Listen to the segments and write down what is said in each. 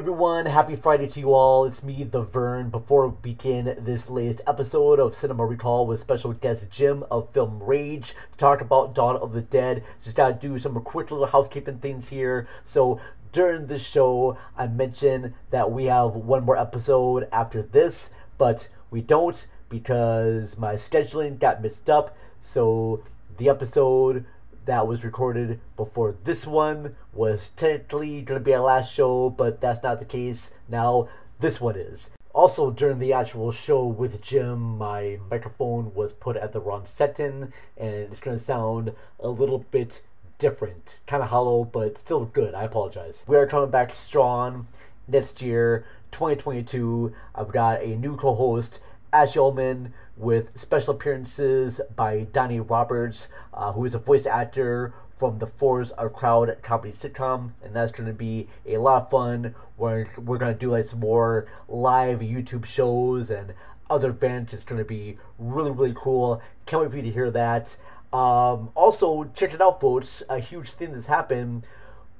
everyone. Happy Friday to you all. It's me, The Vern. Before we begin this latest episode of Cinema Recall with special guest Jim of Film Rage to talk about Dawn of the Dead, just gotta do some quick little housekeeping things here. So during the show, I mentioned that we have one more episode after this, but we don't because my scheduling got mixed up. So the episode that was recorded before this one was technically going to be our last show, but that's not the case. Now, this one is. Also, during the actual show with Jim, my microphone was put at the wrong setting, and it's going to sound a little bit different. Kind of hollow, but still good. I apologize. We are coming back strong next year, 2022. I've got a new co host, Ash Ullman, with special appearances by Donnie Roberts, uh, who is a voice actor from the Fours Are Crowd comedy sitcom, and that's going to be a lot of fun. We're, we're going to do like some more live YouTube shows and other events. It's going to be really, really cool. Can't wait for you to hear that. Um, also, check it out, folks. A huge thing that's happened.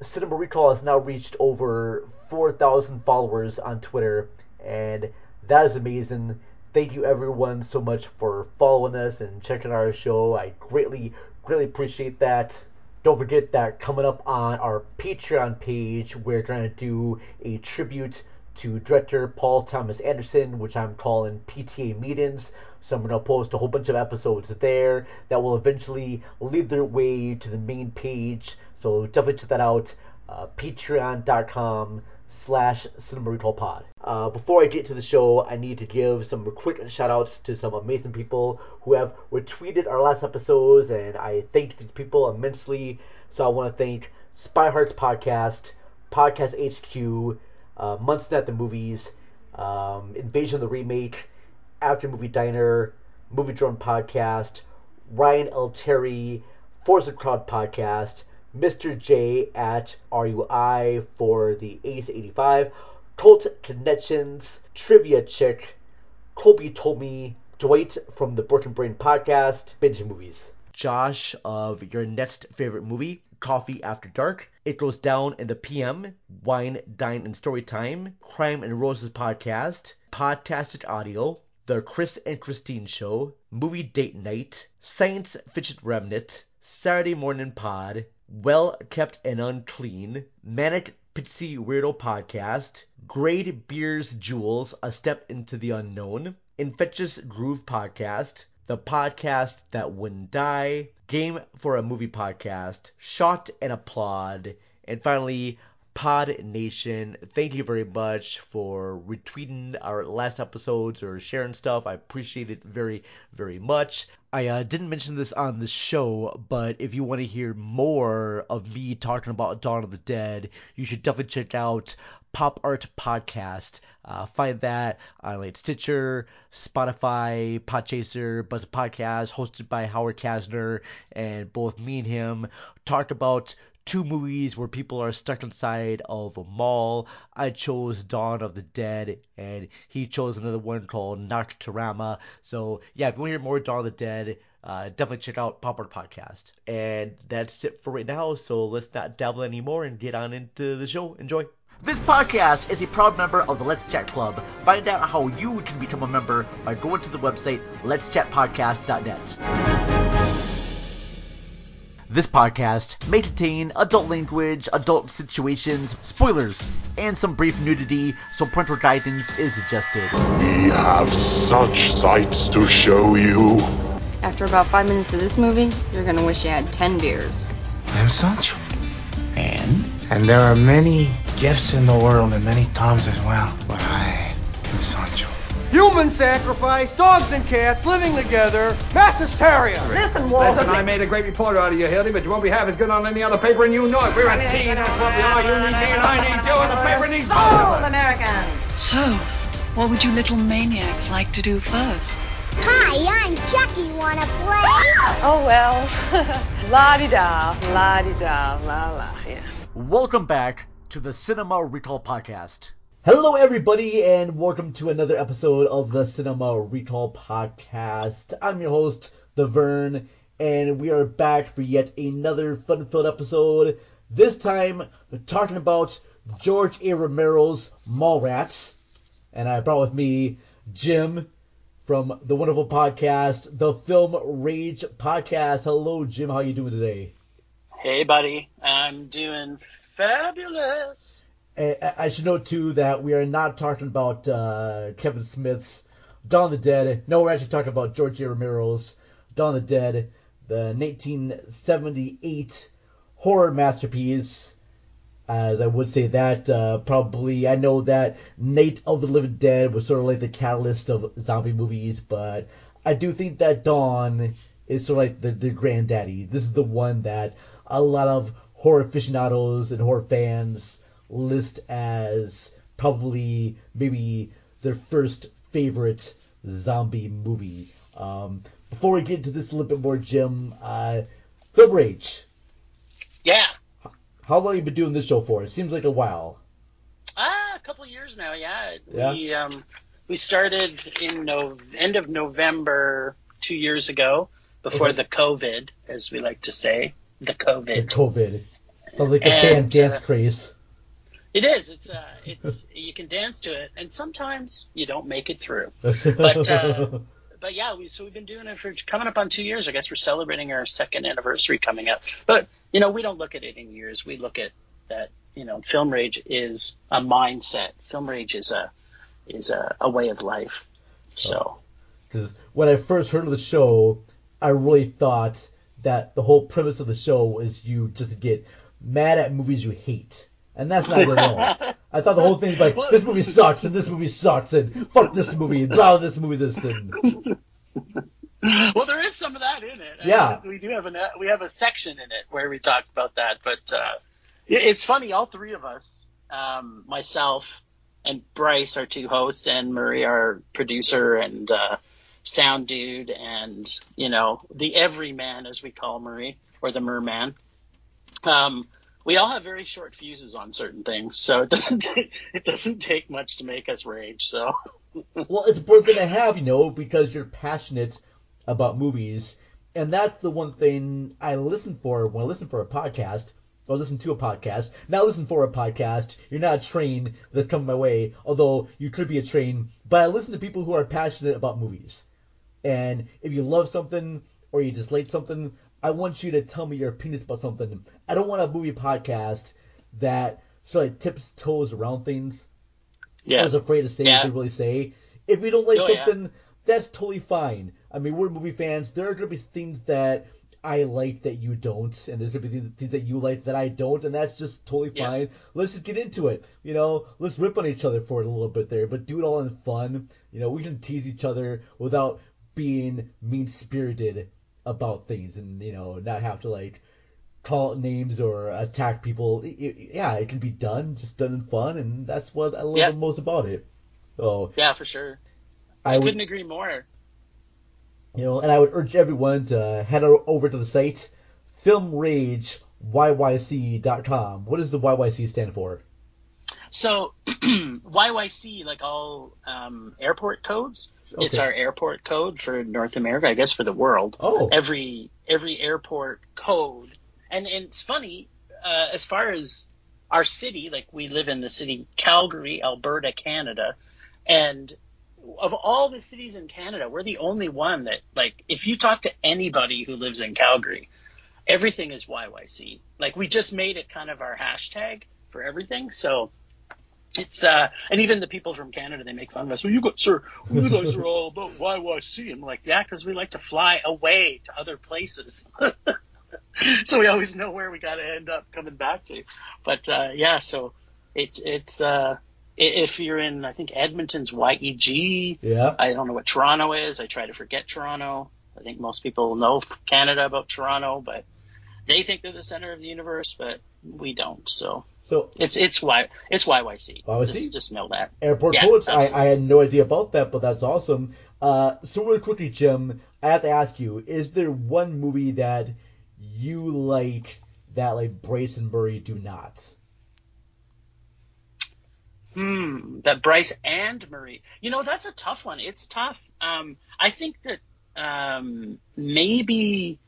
Cinema Recall has now reached over 4,000 followers on Twitter, and that is amazing thank you everyone so much for following us and checking our show. I greatly, greatly appreciate that. Don't forget that coming up on our Patreon page, we're going to do a tribute to director Paul Thomas Anderson, which I'm calling PTA Meetings. So I'm going to post a whole bunch of episodes there that will eventually lead their way to the main page. So definitely check that out. Uh, Patreon.com slash Cinema Recall Pod. Uh, before I get to the show, I need to give some quick shout outs to some amazing people who have retweeted our last episodes, and I thank these people immensely. So I want to thank Spy Hearts Podcast, Podcast HQ, uh, Munson at the Movies, um, Invasion of the Remake, After Movie Diner, Movie Drone Podcast, Ryan L. Terry, Force of Crowd Podcast, Mr. J at RUI for the Ace 85, Cult Connections, Trivia Chick, Colby Told Me, Dwight from the Broken Brain Podcast, Binge Movies. Josh of Your Next Favorite Movie, Coffee After Dark. It Goes Down in the PM, Wine, Dine, and Story Time, Crime and Roses Podcast, Podcasted Audio, The Chris and Christine Show, Movie Date Night, Science Fiction Remnant, Saturday Morning Pod, well Kept and Unclean, Manic Pixie Weirdo Podcast, Grade Beers Jewels, A Step into the Unknown, Infectious Groove Podcast, The Podcast That Wouldn't Die, Game for a Movie Podcast, Shot and Applaud, and finally, Pod Nation. Thank you very much for retweeting our last episodes or sharing stuff. I appreciate it very, very much. I uh, didn't mention this on the show, but if you want to hear more of me talking about Dawn of the Dead, you should definitely check out Pop Art Podcast. Uh, find that on like Stitcher, Spotify, Podchaser, Buzz Podcast, hosted by Howard Kasner, and both me and him talk about two movies where people are stuck inside of a mall. I chose Dawn of the Dead, and he chose another one called Nocturama. So yeah, if you want to hear more Dawn of the Dead, uh, definitely check out Pop Art Podcast. And that's it for right now. So let's not dabble anymore and get on into the show. Enjoy. This podcast is a proud member of the Let's Chat Club. Find out how you can become a member by going to the website letschatpodcast.net. This podcast may contain adult language, adult situations, spoilers, and some brief nudity, so parental guidance is suggested. We have such sights to show you. After about five minutes of this movie, you're gonna wish you had ten beers. I'm Sancho. And? And there are many gifts in the world and many Toms as well. But I am Sancho. Human sacrifice, dogs and cats living together, mass hysteria. Listen, Walter. Listen, I made a great report out of you, Hildy, but you won't be half as good on any other paper, and you know it. We're a team, that's what we are. You need me, and I need you, and the paper needs both of us. American. So, what would you little maniacs like to do first? Hi, I'm Chucky. Wanna play? Oh, well. la-di-da, la-di-da, la-la, yeah. Welcome back to the Cinema Recall Podcast. Hello, everybody, and welcome to another episode of the Cinema Recall Podcast. I'm your host, The Vern, and we are back for yet another fun-filled episode. This time, we're talking about George A. Romero's Mallrats, and I brought with me Jim from the wonderful podcast, the Film Rage Podcast. Hello, Jim. How you doing today? Hey, buddy. I'm doing fabulous. I should note too that we are not talking about uh, Kevin Smith's Dawn of the Dead. No, we're actually talking about George A. Romero's Dawn of the Dead, the 1978 horror masterpiece. As I would say that uh, probably I know that Night of the Living Dead was sort of like the catalyst of zombie movies, but I do think that Dawn is sort of like the, the granddaddy. This is the one that a lot of horror aficionados and horror fans list as probably maybe their first favorite zombie movie. Um, before we get into this a little bit more, Jim, uh, Film Rage. Yeah. How long have you been doing this show for? It seems like a while. Ah, a couple of years now. Yeah. Yeah. We um we started in no end of November two years ago before Okay. the COVID, as we like to say, the COVID. The COVID. COVID. Sounds like the And, band dance uh, craze. It is. It's uh, it's you can dance to it, and sometimes you don't make it through. But uh, but yeah, we so we've been doing it for coming up on two years. I guess we're celebrating our second anniversary coming up. But you know, we don't look at it in years. We look at that. You know, film rage is a mindset. Film rage is a is a, a way of life. So Because when I first heard of the show, I really thought that the whole premise of the show was you just get mad at movies you hate. And that's not it at all. I thought the whole thing was like, this movie sucks, and this movie sucks, and fuck this movie, and blah, this movie, this, and well, there is some of that in it. I Yeah. mean, we do have an we have a section in it where we talk about that. But uh, it- it's funny, all three of us, um, myself and Bryce, our two hosts, and Marie, our producer and uh, sound dude, and you know the everyman as we call Marie or the merman. Um, we all have very short fuses on certain things, so it doesn't take, it doesn't take much to make us rage. So well, it's important thing to have, you know, because you're passionate about movies, and that's the one thing I listen for when I listen for a podcast, or listen to a podcast. Not listen for a podcast. You're not a train that's coming my way, although you could be a train. But I listen to people who are passionate about movies, and if you love something or you dislike something, I want you to tell me your opinions about something. I don't want a movie podcast that sort of like tips toes around things. Yeah. I was afraid to say Yeah. what they really say. If we don't like Oh, yeah. something, that's totally fine. I mean, we're movie fans. There are going to be things that I like that you don't, and there's going to be things- things that you like that I don't, and that's just totally Yeah. fine. Let's just get into it. You know, let's rip on each other for it a little bit there, but do it all in fun. You know, we can tease each other without being mean spirited about things, and you know, not have to like call out names or attack people. It- it- yeah, it can be done, just done in fun, and that's what I love Yeah. the most about it. So yeah, for sure. I I would, couldn't agree more. you know, and I would urge everyone to head over to the site filmrageyyc.com. What does the YYC stand for? So YYC, like all um, airport codes, it's our airport code for North America, I guess for the world. Oh. Every every airport code, and and it's funny uh, as far as our city, like we live in the city Calgary, Alberta, Canada, and of all the cities in Canada, we're the only one that like if you talk to anybody who lives in Calgary, everything is YYC. Like we just made it kind of our hashtag for everything. So it's uh and even the people from Canada they make fun of us. Well, you guys sir, you guys are all about YYC. I'm like, yeah, because we like to fly away to other places. so we always know where we got to end up coming back to. But uh, yeah, so it's it's uh, if you're in I think Edmonton's YEG. Yeah. I don't know what Toronto is. I try to forget Toronto. I think most people know Canada about Toronto, but they think they're the center of the universe, but we don't. So So it's it's Y it's YYC. YYC? Just, just know that. airport Yeah, codes. I. I had no idea about that, but that's awesome. Uh, so really quickly, Jim, I have to ask you: Is there one movie that you like that like Brace and Murray do not? Hmm, that Bryce and Marie. You know, that's a tough one. It's tough. Um, I think that um, maybe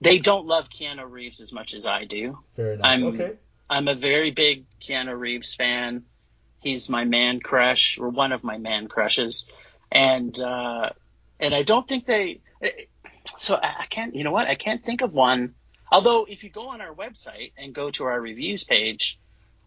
they don't love Keanu Reeves as much as I do. Fair enough. I'm- okay. I'm a very big Keanu Reeves fan. He's my man crush, or one of my man crushes, and uh, and I don't think they. So I, can't. You know what? I can't think of one. Although if you go on our website and go to our reviews page,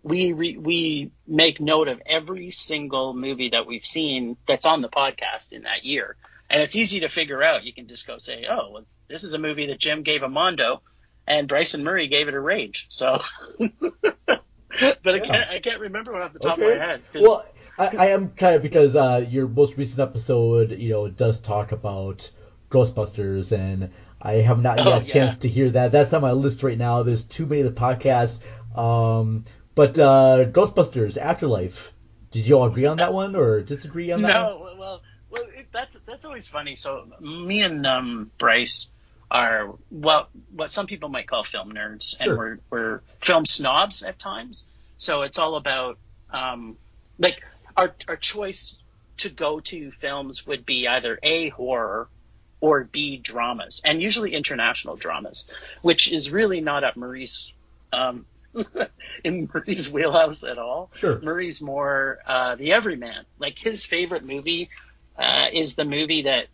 we re, we make note of every single movie that we've seen that's on the podcast in that year, and it's easy to figure out. You can just go say, "Oh, well, this is a movie that Jim gave a Mondo, and Bryson Murray gave it a Rage." So, but yeah. I can't I can't remember off the top okay. of my head. Well, I, I, am kind of because uh, your most recent episode, you know, does talk about Ghostbusters, and I have not yet oh, a chance to hear that. That's on my list right now. There's too many of the podcasts. Um, but uh, Ghostbusters Afterlife. Did you all agree on that one or disagree on that? No, one? well, well, it, that's that's always funny. So me and um, Bryce are well, what some people might call film nerds, Sure. and we're we're film snobs at times. So it's all about um, like our our choice to go to films would be either a horror or b dramas, and usually international dramas, which is really not up Marie's um, in Murray's wheelhouse at all. Sure. Murray's more uh, the everyman. Like his favorite movie uh, is the movie that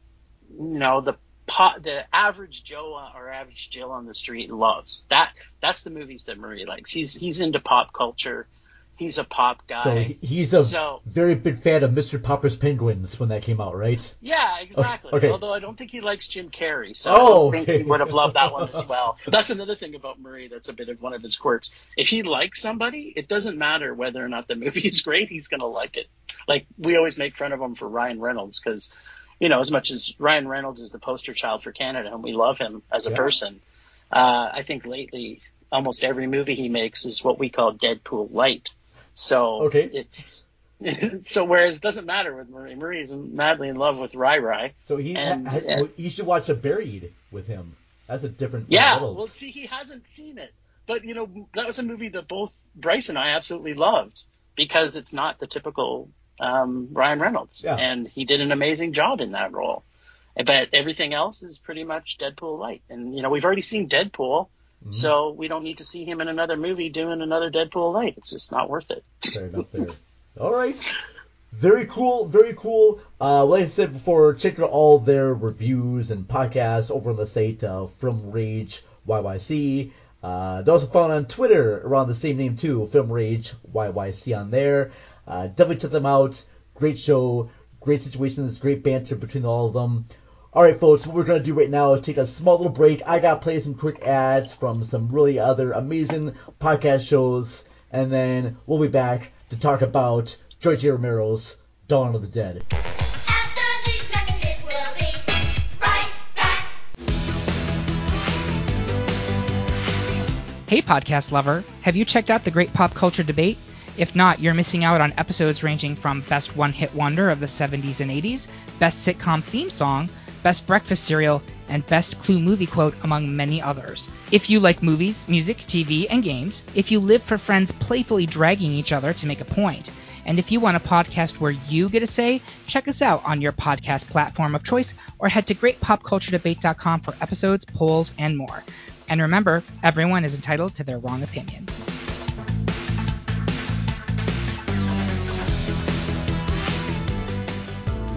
you know the pot, the average Joe or average Jill on the street loves. That that's the movies that Murray likes. He's he's into pop culture. He's a pop guy. So he's a So- very big fan of Mr. Popper's Penguins when that came out, right? Yeah, exactly. Okay. Although I don't think he likes Jim Carrey, so Oh, I think okay. he would have loved that one as well. That's another thing about Murray that's a bit of one of his quirks. If he likes somebody, it doesn't matter whether or not the movie is great, he's going to like it. Like we always make fun of him for Ryan Reynolds because, you know, as much as Ryan Reynolds is the poster child for Canada and we love him as a Yeah. person, uh, I think lately almost every movie he makes is what we call Deadpool light. So Okay. it's so whereas it doesn't matter with Marie. Murray is madly in love with Rai Rai. So he And- ha- ha- you should watch The Buried with him. That's a different Yeah, well, see, he hasn't seen it, but you know that was a movie that both Bryce and I absolutely loved because it's not the typical um, Ryan Reynolds, Yeah. and he did an amazing job in that role. But everything else is pretty much Deadpool light, and you know we've already seen Deadpool, Mm-hmm. so we don't need to see him in another movie doing another Deadpool light. It's just not worth it. Fair enough there. All right. Very cool, very cool. Uh, like I said before, check out all their reviews and podcasts over on the site uh, Film Rage YYC. Uh, they're also found on Twitter around the same name too, Film Rage YYC on there. Uh, definitely check them out. Great show, great situations, great banter between all of them. All right, folks, what we're going to do right now is take a small little break. I got to play some quick ads from some really other amazing podcast shows, and then we'll be back to talk about George A. Romero's Dawn of the Dead. After these messages, we'll be right back. Hey, podcast lover, have you checked out the great pop culture debate? If not, you're missing out on episodes ranging from Best One Hit Wonder of the 70s and 80s, Best Sitcom Theme Song, Best Breakfast Cereal, and Best Clue Movie Quote, among many others. If you like movies, music, TV, and games, if you live for friends playfully dragging each other to make a point, and if you want a podcast where you get a say, check us out on your podcast platform of choice or head to greatpopculturedebate.com for episodes, polls, and more. And remember, everyone is entitled to their wrong opinion.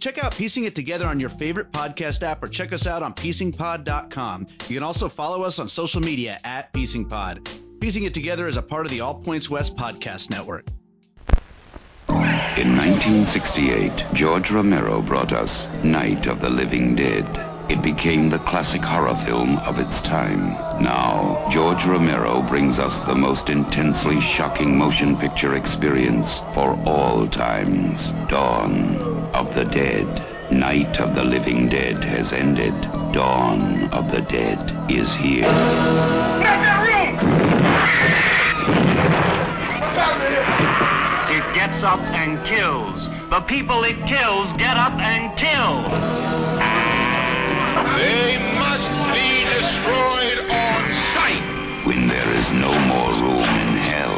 Check out Piecing It Together on your favorite podcast app or check us out on piecingpod.com. You can also follow us on social media at piecingpod. Piecing It Together is a part of the All Points West podcast network. In 1968, George Romero brought us Night of the Living Dead. It became the classic horror film of its time. Now, George Romero brings us the most intensely shocking motion picture experience for all times. Dawn of the Dead. Night of the Living Dead has ended. Dawn of the Dead is here. It gets up and kills. The people it kills get up and kill. They must be destroyed on sight. When there is no more room in hell,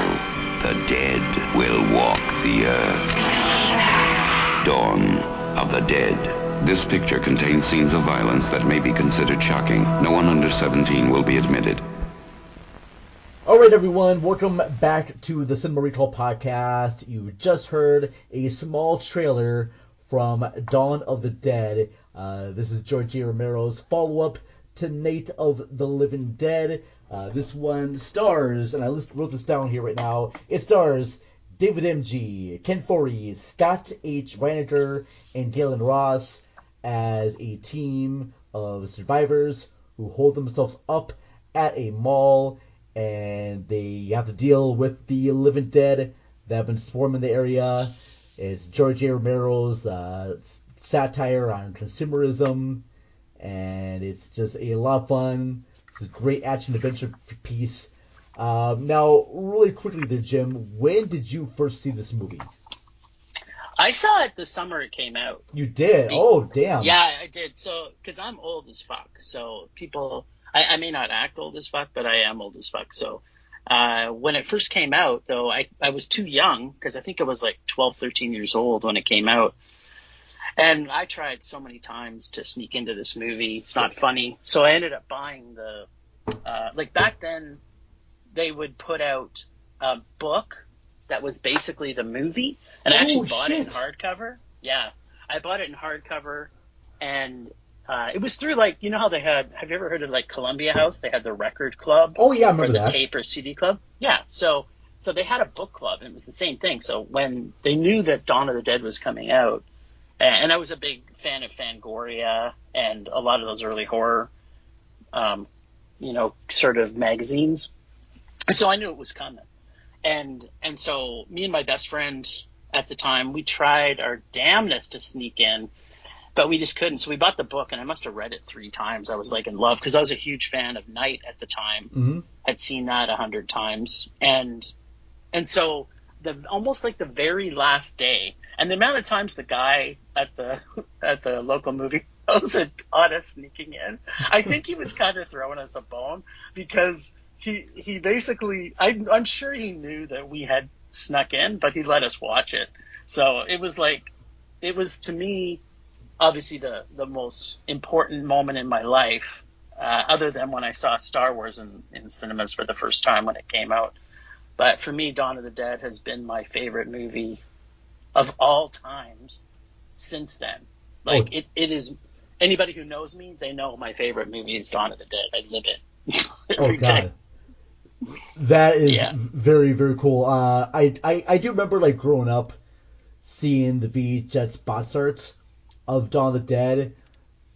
the dead will walk the earth. Dawn of the Dead. This picture contains scenes of violence that may be considered shocking. No one under 17 will be admitted. All right, everyone, welcome back to the Cinema Recall podcast. You just heard a small trailer from Dawn of the Dead. Uh, this is George A. Romero's follow-up to Night of the Living Dead. Uh, this one stars, and I list, wrote this down here right now. It stars David Emge, Ken Foree, Scott H. Reiniger, and Gaylen Ross as a team of survivors who hold themselves up at a mall and they have to deal with the living dead that have been swarming the area. It's George A. Romero's uh, satire on consumerism, and it's just a lot of fun. It's a great action adventure piece. Um, now, really quickly there, Jim, when did you first see this movie? I saw it the summer it came out. You did? Oh, damn. Yeah, I did. So, because I'm old as fuck. So, people, I, I may not act old as fuck, but I am old as fuck. So, uh, when it first came out, though, I, I was too young because I think I was like 12, 13 years old when it came out. And I tried so many times to sneak into this movie. It's not funny. So I ended up buying the, uh, like back then, they would put out a book that was basically the movie, and I actually Oh, bought it in hardcover. Yeah, I bought it in hardcover, and uh, it was through like you know how they had. Have you ever heard of like Columbia House? They had the record club. Oh, yeah, I or remember the that. tape or CD club. Yeah, so so they had a book club, and it was the same thing. So when they knew that Dawn of the Dead was coming out, and, and I was a big fan of Fangoria and a lot of those early horror, um, you know, sort of magazines. So I knew it was coming. And and so me and my best friend at the time, we tried our damnedest to sneak in, but we just couldn't. So we bought the book, and I must have read it three times. I was like in love because I was a huge fan of Night at the time. Mm-hmm. Had seen that a hundred times, and and so the almost like the very last day, and the amount of times the guy at the at the local movie house had caught us sneaking in, I think he was kind of throwing us a bone because he he basically I, I'm sure he knew that we had snuck in, but he let us watch it. So it was like it was to me obviously the the most important moment in my life, uh, other than when I saw Star Wars in, in cinemas for the first time when it came out. But for me, Dawn of the Dead has been my favorite movie of all times since then. Like Oh. it, it is anybody who knows me, they know my favorite movie is Dawn of the Dead. I live it. Oh every day. god. That is Yeah. very very cool. Uh, I, I I do remember like growing up, seeing the VHS box art of Dawn of the Dead,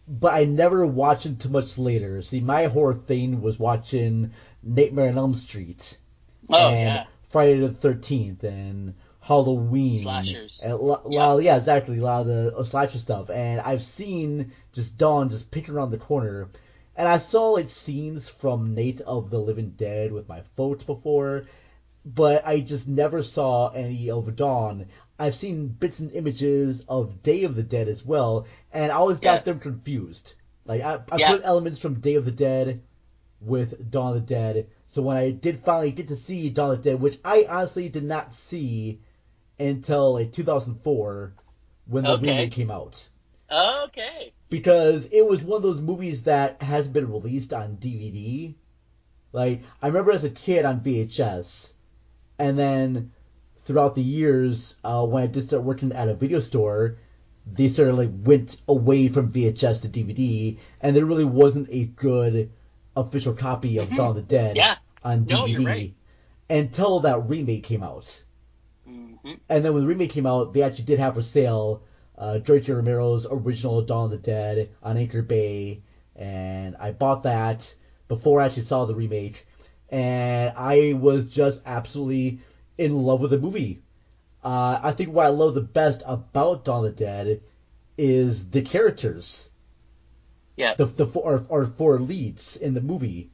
but I never watched it too much later. See, my horror thing was watching Nightmare on Elm Street Oh and yeah. Friday the Thirteenth and Halloween Slashers. and lot, a of- yeah, exactly, a lot of the uh, slasher stuff. And I've seen just Dawn just picking around the corner, and I saw like scenes from Night of the Living Dead with my folks before, but I just never saw any of Dawn. I've seen bits and images of Day of the Dead as well, and I always got them confused. Like I, I Yeah. put elements from Day of the Dead with Dawn of the Dead. So when I did finally get to see Dawn of the Dead, which I honestly did not see until like 2004 when the Okay. remake came out. Okay. Because it was one of those movies that hasn't been released on DVD. Like I remember as a kid on VHS, and then throughout the years uh, when I did start working at a video store, they sort of like went away from VHS to DVD, and there really wasn't a good official copy of Mhm. Dawn of the Dead Yeah. on DVD No, right. until that remake came out. hmm And then when the remake came out, they actually did have for sale uh, George Romero's original Dawn of the Dead on Anchor Bay, and I bought that before I actually saw the remake, and I was just absolutely in love with the movie. Uh, I think what I love the best about Dawn of the Dead is the characters, Yeah. the the four or four leads in the movie,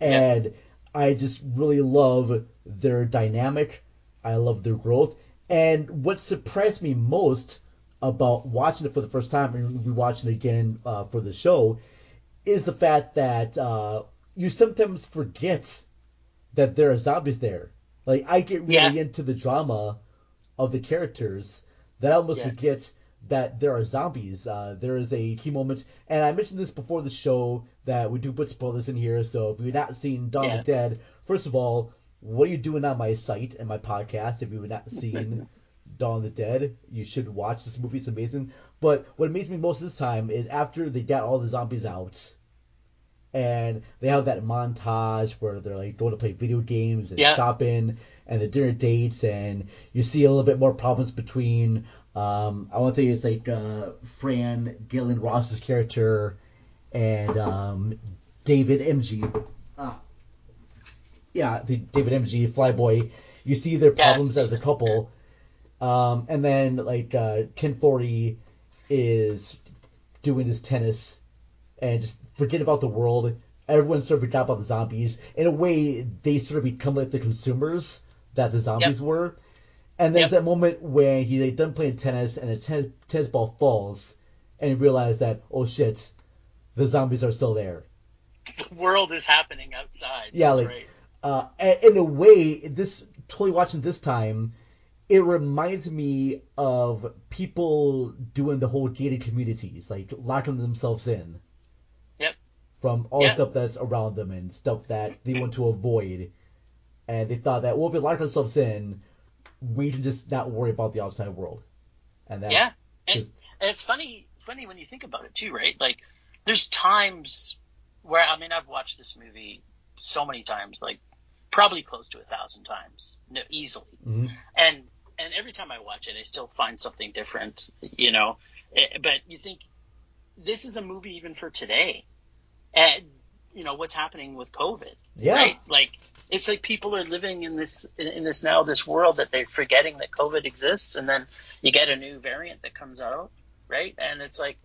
and I just really love their dynamic. I love their growth, And what surprised me most about watching it for the first time and rewatching it again uh, for the show is the fact that uh, you sometimes forget that there are zombies there. Like I get really Yeah. into the drama of the characters that I almost Yeah. forget that there are zombies. Uh, there is a key moment, and I mentioned this before the show that we do put spoilers in here. So if you've not seen Dawn Yeah. of the Dead, first of all, what are you doing on my site and my podcast? If you've not seen Dawn of the Dead, you should watch this movie. It's amazing. But what amazed me most this time is after they got all the zombies out, and they have that montage where they're like going to play video games and Yeah. shopping and the dinner dates, and you see a little bit more problems between. Um, I want to think it's like uh, Fran Gillian Ross's character and um, David Emge. Ah, yeah, the David Emge Flyboy. You see their problems as a couple, um, and then like uh, Ken Foree is doing his tennis and just forget about the world. Everyone sort of forgot about the zombies. In a way, they sort of become like the consumers that the zombies were. And there's that moment when he's like, done playing tennis and the ten- tennis ball falls, and you realize that oh shit, the zombies are still there. The world is happening outside. Yeah, That's like right. uh, in a way, this totally watching this time, it reminds me of people doing the whole gated communities, like locking themselves in Yep. From all Yeah. the stuff that's around them and stuff that they want to avoid. And they thought that well, if we lock ourselves in, we can just not worry about the outside world. And that yeah, and, just- and it's funny, funny when you think about it too, right? Like, there's times where I mean, I've watched this movie so many times, like probably close to a thousand times, no, easily. Mhm. And and every time I watch it, I still find something different, you know. Eh, But you think this is a movie even for today, and you know what's happening with COVID, Yeah. right? Like it's like people are living in this in, in this now this world that they're forgetting that COVID exists, and then you get a new variant that comes out, right? And it's like,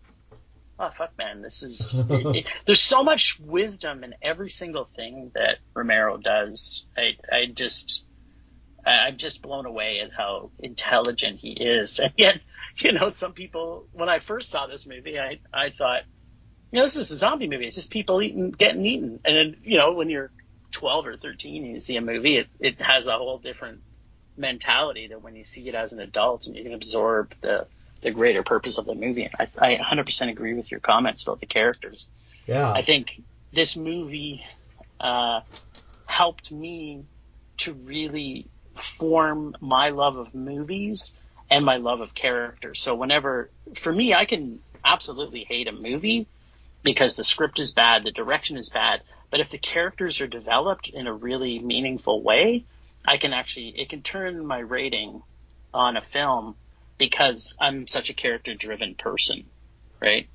oh fuck, man, this is. it, it, there's so much wisdom in every single thing that Romero does. I I just. I- I'm just blown away at how intelligent he is. And yet, you know, some people, when I first saw this movie, I, I thought, you know, this is a zombie movie. It's just people eating, getting eaten. And then, you know, when you're 12 or 13 and you see a movie, it, it has a whole different mentality than when you see it as an adult and you can absorb the, the greater purpose of the movie. I, I 100% agree with your comments about the characters. yeah. I think this movie uh, helped me to really form my love of movies and my love of characters. So whenever, for me, I can absolutely hate a movie because the script is bad, the direction is bad. But if the characters are developed in a really meaningful way, I can actually, it can turn my rating on a film because I'm such a character driven person, right?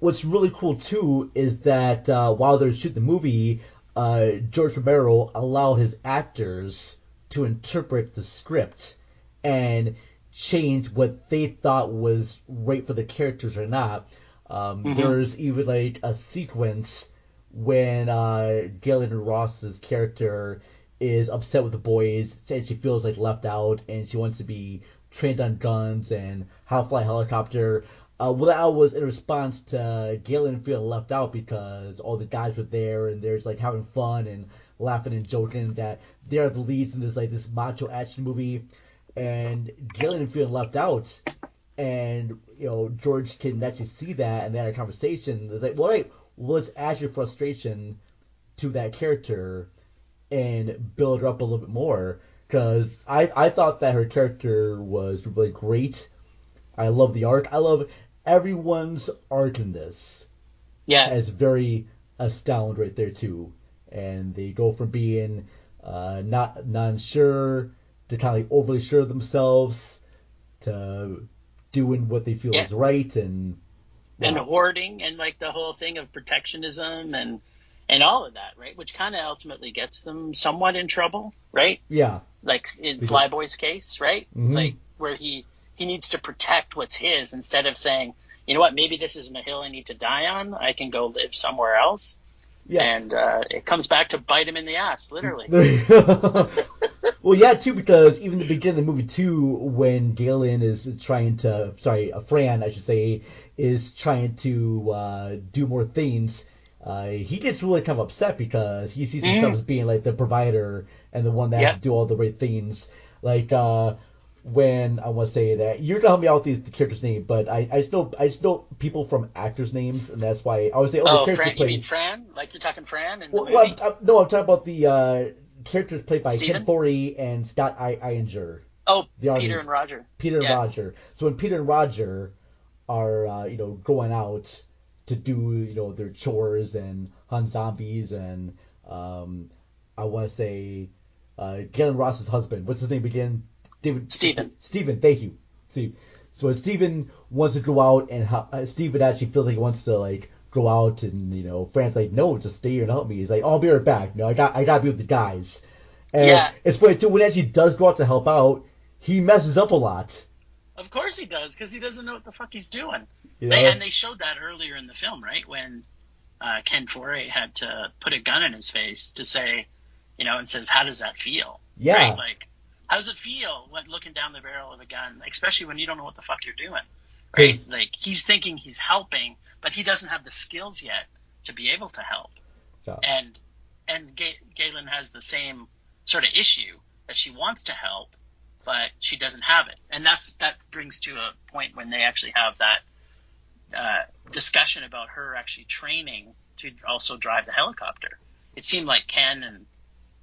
what's really cool too is that uh, while they're shooting the movie, uh, George Romero allowed his actors to interpret the script and change what they thought was right for the characters or not. Um, Mhm. There's even like a sequence when uh, Gillian Ross's character is upset with the boys and she feels like left out and she wants to be trained on guns and how to fly a helicopter. Uh, well, that was in response to Gillian feeling left out because all the guys were there and they're just, like having fun and laughing and joking that they're the leads in this like this macho action movie, and Gillian feeling left out, and you know George can actually see that and they had a conversation. It's like, well, well, let's add your frustration to that character and build her up a little bit more because I I thought that her character was really great. I love the arc. I love everyone's arc in this. Yeah. It's very astound right there too, and they go from being uh, not non-sure to kind of like overly sure of themselves to doing what they feel Yeah. is right and and hoarding and like the whole thing of protectionism and and all of that, right? Which kind of ultimately gets them somewhat in trouble, right? yeah Like in do. Flyboy's case, right? It's Mhm. like where he he needs to protect what's his instead of saying, you know what, maybe this isn't a hill I need to die on. I can go live somewhere else. Yeah. And uh, it comes back to bite him in the ass, literally. Well, yeah, too, because even the beginning of the movie too, when Gaylen is trying to, sorry, uh, Fran, I should say, is trying to uh, do more things. Uh, he gets really kind of upset because he sees himself Mm. as being like the provider and the one that Yep. has to do all the right things. Like uh, when I want to say that you're gonna help me out with the, the character's name, but I, I know I just know people from actors' names, and that's why I always say, oh, the Oh, character Fran, you played. mean Fran? Like you're talking Fran the Well, well, I'm, I'm, no, I'm talking about the uh, characters played by Steven? Ken Foree and Scott I- Iinger. oh, the army. Peter and Roger. Peter and Roger. So when Peter and Roger are, uh, you know, going out to do, you know, their chores and hunt zombies and, um, I want to say, uh, Gaylen Ross's husband. What's his name again? David. Steven. Steven. Thank you. Steve. So Steven wants to go out and help, uh, Steven actually feels like he wants to like go out and you know Fran's like no just stay here and help me. He's like oh, I'll be right back. No, I got I gotta be with the guys. And Yeah. it's funny too when he actually does go out to help out, he messes up a lot. Of course he does, because he doesn't know what the fuck he's doing. You They, and they showed that earlier in the film, right? When uh, Ken Foree had to put a gun in his face to say, you know, and says, "How does that feel?" Yeah. Right? Like, how does it feel when looking down the barrel of a gun, especially when you don't know what the fuck you're doing, right? 'Cause- Like he's thinking he's helping, but he doesn't have the skills yet to be able to help. So- And and Ga- Gaylen has the same sort of issue that she wants to help, but she doesn't have it, and that's that brings to a point when they actually have that uh, discussion about her actually training to also drive the helicopter. It seemed like Ken and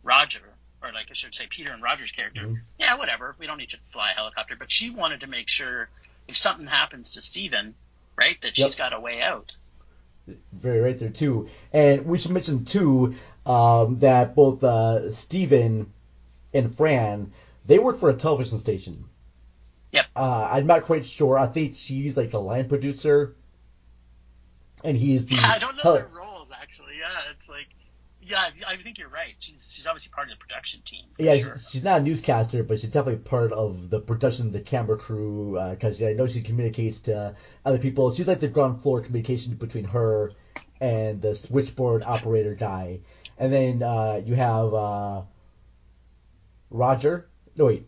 Roger, or like I should say Peter and Roger's character, Mm-hmm. yeah, whatever, we don't need to fly a helicopter, but she wanted to make sure if something happens to Steven, right, that she's Yep. got a way out. very right there too. And we should mention too um, that both uh, Steven and Fran they work for a television station. Yep. Uh, I'm not quite sure. I think she's like a line producer, and he's the. Yeah, I don't know hel- their roles actually. Yeah, it's like, yeah, I think you're right. She's she's obviously part of the production team. Yeah, sure. she's not a newscaster, but she's definitely part of the production, the camera crew, because I know she communicates to other people. She's like the ground floor communication between her and the switchboard operator guy. And then uh, you have uh, Roger. No, wait.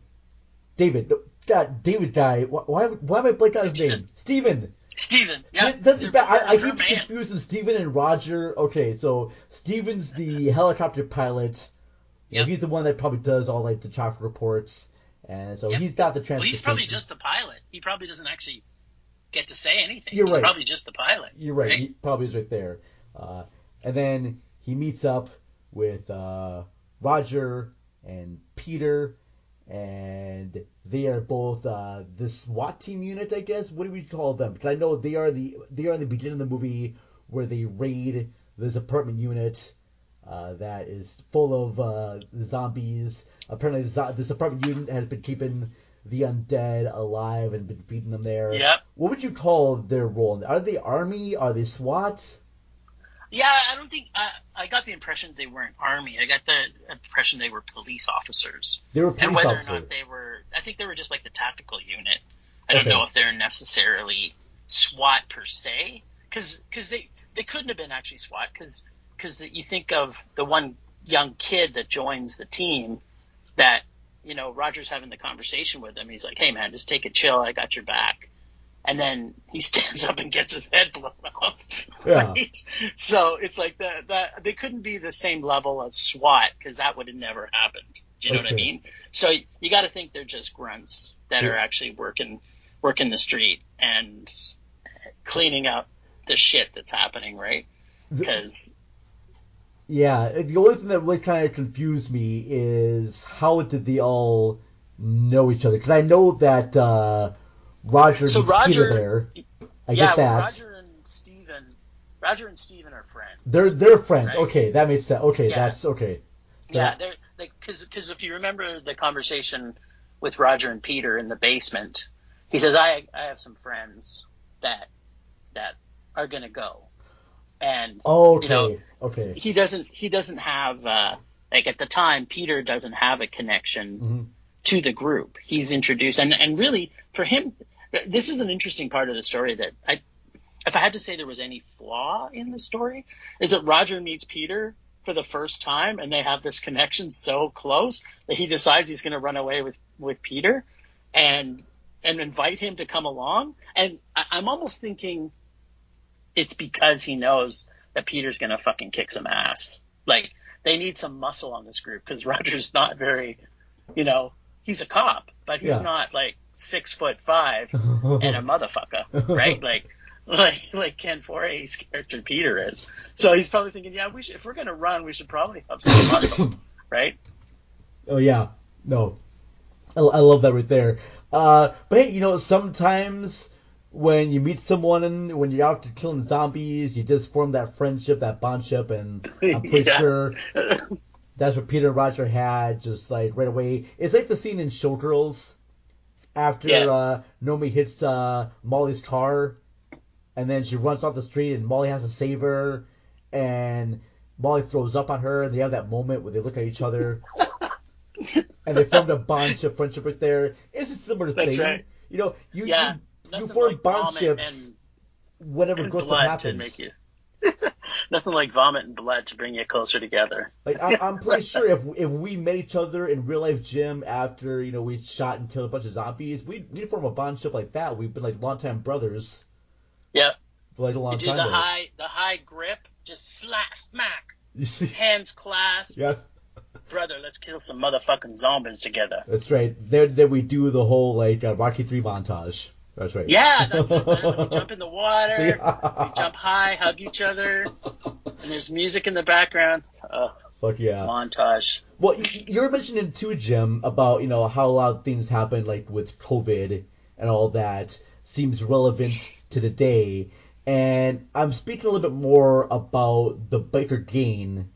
David. No, God, David guy. Why, why, why am I blanking on his Steven. name? Steven. Steven. Yeah, That's they're- bad. I, I keep man. confusing Steven and Roger. Okay, so Steven's the helicopter pilot. Yep. he's the one that probably does all like the traffic reports, and so Yep. he's got the transportation. Well, he's probably just the pilot. He probably doesn't actually get to say anything. You're he's right. probably just the pilot. You're right. He probably is right there. Uh, and then he meets up with uh, Roger and Peter, and they are both uh, the SWAT team unit, I guess. What do we call them? Because I know they are the they are in the beginning of the movie where they raid this apartment unit uh, that is full of uh, zombies. Apparently, this apartment unit has been keeping the undead alive and been feeding them there. Yep. What would you call their role? Are they army? Are they SWAT? Yeah, I don't think I, I got the impression they weren't army. I got the impression they were police officers. They were police officers. and whether officers. or not they were, I think they were just like the tactical unit. I don't know if they're necessarily SWAT per se, because they they couldn't have been actually SWAT because because you think of the one young kid that joins the team that you know Roger's having the conversation with him. He's like, "Hey man, just take it chill. I got your back." And then he stands up and gets his head blown off. Yeah. Right? So it's like the, the they couldn't be the same level as SWAT because that would have never happened. Do you know what I mean? So you got to think they're just grunts that are actually working working the street and cleaning up the shit that's happening, right? Because Yeah, the only thing that really kind of confused me is how did they all know each other? Because I know that uh, Roger So Roger- there. I yeah, get well, that. Roger and Steven, Roger and Steven are friends. They're they're friends. Right. Okay, that makes sense. Okay, Yeah. that's okay. Yeah, they're like because because if you remember the conversation with Roger and Peter in the basement, he says, "I I have some friends that that are gonna go," and okay, you know, okay. he doesn't he doesn't have uh, like at the time Peter doesn't have a connection Mhm. To the group. He's introduced and and really for him, this is an interesting part of the story that I. If I had to say there was any flaw in the story, is that Roger meets Peter for the first time, and they have this connection so close that he decides he's going to run away with with Peter, and and invite him to come along. And I, I'm almost thinking it's because he knows that Peter's going to fucking kick some ass. Like they need some muscle on this group because Roger's not very, you know, he's a cop, but he's Yeah. not like six foot five and a motherfucker, right? Like, like, like Ken Foree's character Peter is. So he's probably thinking, yeah, we should, if we're gonna run, we should probably have some muscle, right? Oh yeah, no, I, I love that right there. Uh, but hey, you know, sometimes when you meet someone and when you're out there killing zombies, you just form that friendship, that bondship, and I'm pretty Yeah. sure that's what Peter and Roger had just like right away. It's like the scene in Showgirls after Yeah. uh, Nomi hits uh, Molly's car, and then she runs off the street, and Molly has to save her, and Molly throws up on her, and they have that moment where they look at each other, and they formed a bondship friendship right there. It's a similar That's thing, right. you know. You Yeah, you, you form like bondships and- whenever and gross stuff blood to happens. make you. Nothing like vomit and blood to bring you closer together. Like I, I'm pretty sure if if we met each other in real life gym after you know we shot and killed a bunch of zombies, we'd we'd form a bondship like that. We've been like longtime brothers Yep. for like a long You do time. the now. high, the high grip, just slap, smack, You see? hands clasped. Yes, Brother, let's kill some motherfucking zombies together. that's right. There, then we do the whole like uh, Rocky Three montage. That's right. Yeah, that's it, man. We jump in the water, See? we jump high, hug each other, and there's music in the background. Uh, Fuck yeah. montage. Well, you were mentioning too, Jim, about you know how a lot of things happen, like with COVID and all that, seems relevant to the day. And I'm speaking a little bit more about the biker gain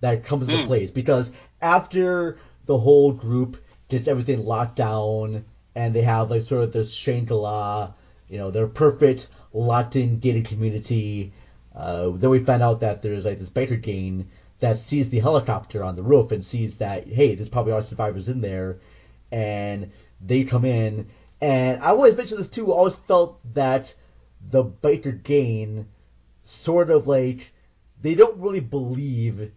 that comes into Mm. place because after the whole group gets everything locked down and they have like sort of this Shangri-La, you know, their perfect locked-in gated community. Uh, then we find out that there's like this biker gang that sees the helicopter on the roof and sees that hey, there's probably are survivors in there, and they come in. And I always mention this too. Always felt that the biker gang sort of like they don't really believe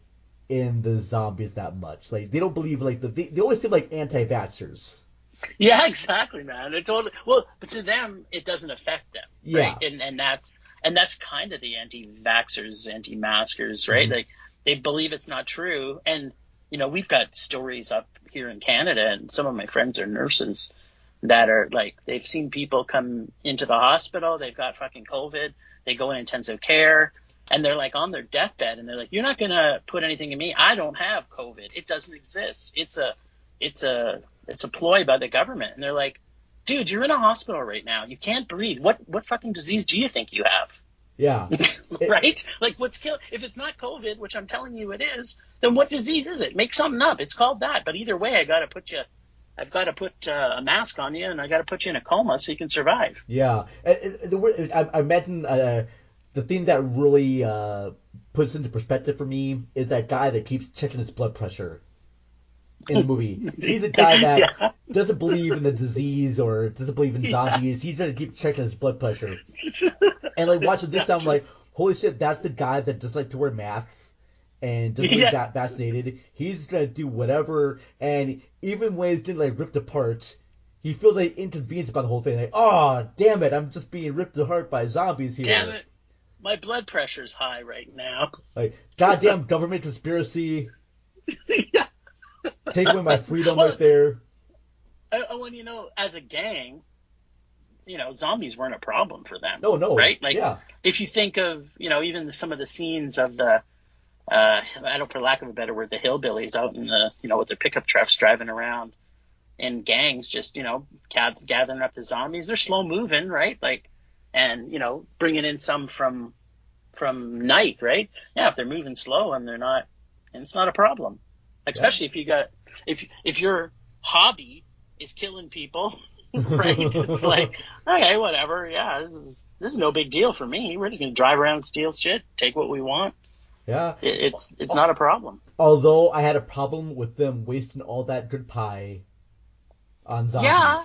in the zombies that much. Like they don't believe like the they, they always seem like anti-vaxxers. Yeah, exactly, man. It totally well, but to them, it doesn't affect them, Yeah. right? And and that's and that's kind of the anti-vaxxers, anti-maskers, right? Mhm. Like they believe it's not true, and you know we've got stories up here in Canada, and some of my friends are nurses that are like they've seen people come into the hospital, they've got fucking COVID, they go in intensive care, and they're like on their deathbed, and they're like, "You're not gonna put anything in me. I don't have COVID. It doesn't exist. It's a, it's a, it's a ploy by the government." And they're like, "Dude, you're in a hospital right now. You can't breathe. What, what fucking disease do you think you have?" Yeah. right? Like what's kill if it's not COVID, which I'm telling you it is, then what disease is it? Make something up. It's called that. But either way, I got to put you I've got to put uh, a mask on you and I got to put you in a coma so you can survive. Yeah, Uh, uh, I, I imagine uh, the thing that really uh, puts into perspective for me is that guy that keeps checking his blood pressure in the movie. He's a guy that Yeah. doesn't believe in the disease or doesn't believe in zombies. He's gonna keep checking his blood pressure. And like watching this, I'm like, holy shit, that's the guy that doesn't like to wear masks and doesn't Yeah. get vaccinated. He's gonna do whatever, and even when he's getting like ripped apart, he feels like inconvenienced by the whole thing. Like, oh damn it, I'm just being ripped apart by zombies here. Damn it. My blood pressure's high right now. Like, goddamn government conspiracy. Take away my freedom Well, right there. Uh, when you know, as a gang, you know, zombies weren't a problem for them. No, no, right? Like, yeah. if you think of, you know, even some of the scenes of the, uh, I don't, for lack of a better word, the hillbillies out in the, you know, with their pickup trucks driving around in gangs, just you know, gath- gathering up the zombies. They're slow moving, right? Like, and you know, bringing in some from from night, right? Yeah, if they're moving slow and they're not, and it's not a problem. Especially if you got if if your hobby is killing people, right? it's like, okay, whatever. Yeah, this is this is no big deal for me. We're just gonna drive around and steal shit, take what we want. Yeah. It, it's it's not a problem. Although I had a problem with them wasting all that good pie on zombies. Yeah.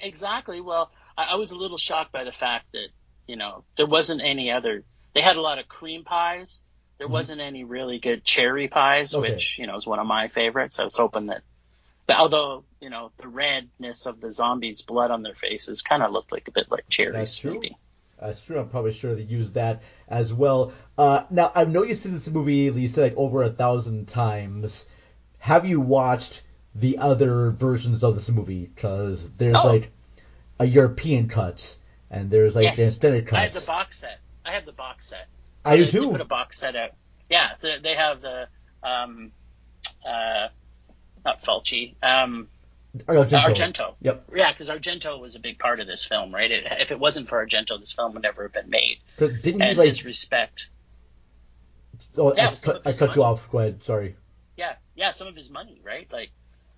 Exactly. Well, I, I was a little shocked by the fact that you know there wasn't any other. They had a lot of cream pies, There Mhm. wasn't any really good cherry pies, Okay. which you know is one of my favorites. I was hoping that, but although you know the redness of the zombies' blood on their faces kind of looked like a bit like cherries, That's true. maybe. That's true. I'm probably sure they used that as well. Uh, now I know you've seen this movie, said like over a thousand times. Have you watched the other versions of this movie? Because there's Oh. like a European cut, and there's like the yes, extended I have cut. the box set. I have the box set. I do they, too. They put a box set out. Yeah, they, they have the um, uh, not Fulci, um, Argento. Argento. Yep. Yeah, because Argento was a big part of this film, right? It, if it wasn't for Argento, this film would never have been made. Didn't he and like? his respect. Oh, Yeah, I, it was some cut, of I cut you off. Go ahead. Sorry. Yeah, yeah, some of his money, right? Like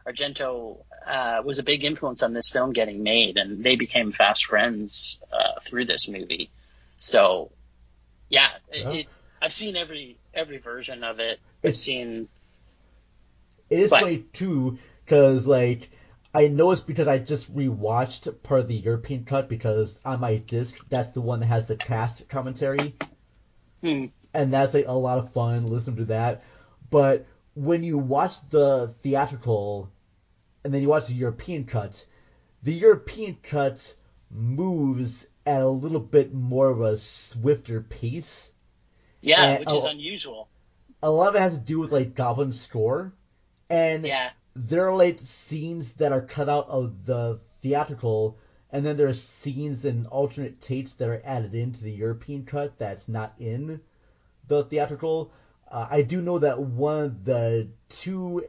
Argento uh, was a big influence on this film getting made, and they became fast friends uh, through this movie. So, yeah, it. It, I've seen every every version of it. I've It's- seen It is But- funny too, because like I know it's because I just rewatched part of the European cut because on my disc that's the one that has the cast commentary, Hmm. and that's like a lot of fun listening to that. But when you watch the theatrical, and then you watch the European cut, the European cut moves at a little bit more of a swifter pace. yeah, And- which is oh, unusual. a lot of it has to do with like Goblin score, and Yeah, there are like scenes that are cut out of the theatrical, and then there are scenes and alternate takes that are added into the European cut that's not in the theatrical. Uh, I do know that one of the two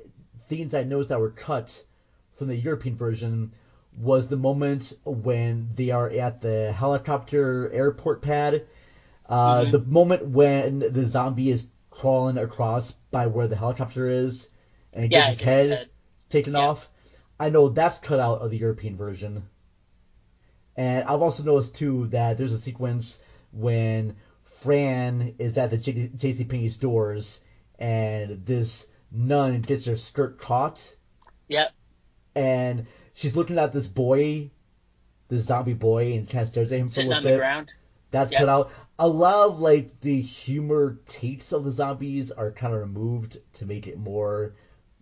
things I noticed that were cut from the European version was the moment when they are at the helicopter airport pad. Uh, Mhm. The moment when the zombie is crawling across by where the helicopter is and Yeah, gets his gets his head, head. taken off. I know that's cut out of the European version. And I've also noticed too that there's a sequence when Fran is at the J- JC Penney's doors and this nun gets her skirt caught yep, and she's looking at this boy, this zombie boy, and kind of stares at him for a little on bit. the ground. That's Yep. cut out. A lot of like the humor takes of the zombies are kind of removed to make it more,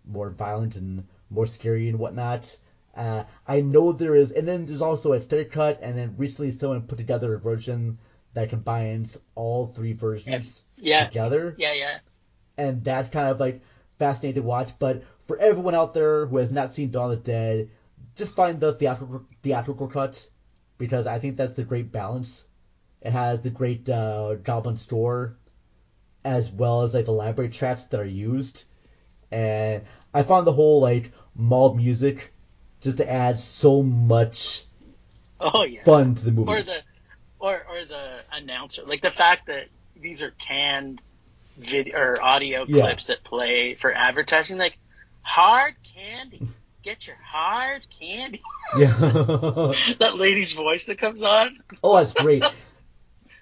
more violent and more scary and whatnot. Uh, I know there is, and then there's also a stair cut, and then recently someone put together a version that combines all three versions Yeah, together yeah, yeah. and that's kind of like fascinating to watch. But for everyone out there who has not seen Dawn of the Dead, just find the theatrical theatrical cut because I think that's the great balance. It has the great uh, Goblin score as well as like the library tracks that are used, and I found the whole like mob music just to add so much Oh yeah. fun to the movie. or the or or the announcer like the fact that these are canned video or audio Yeah. clips that play for advertising like hard candy get your hard candy yeah. that lady's voice that comes on Oh, that's great.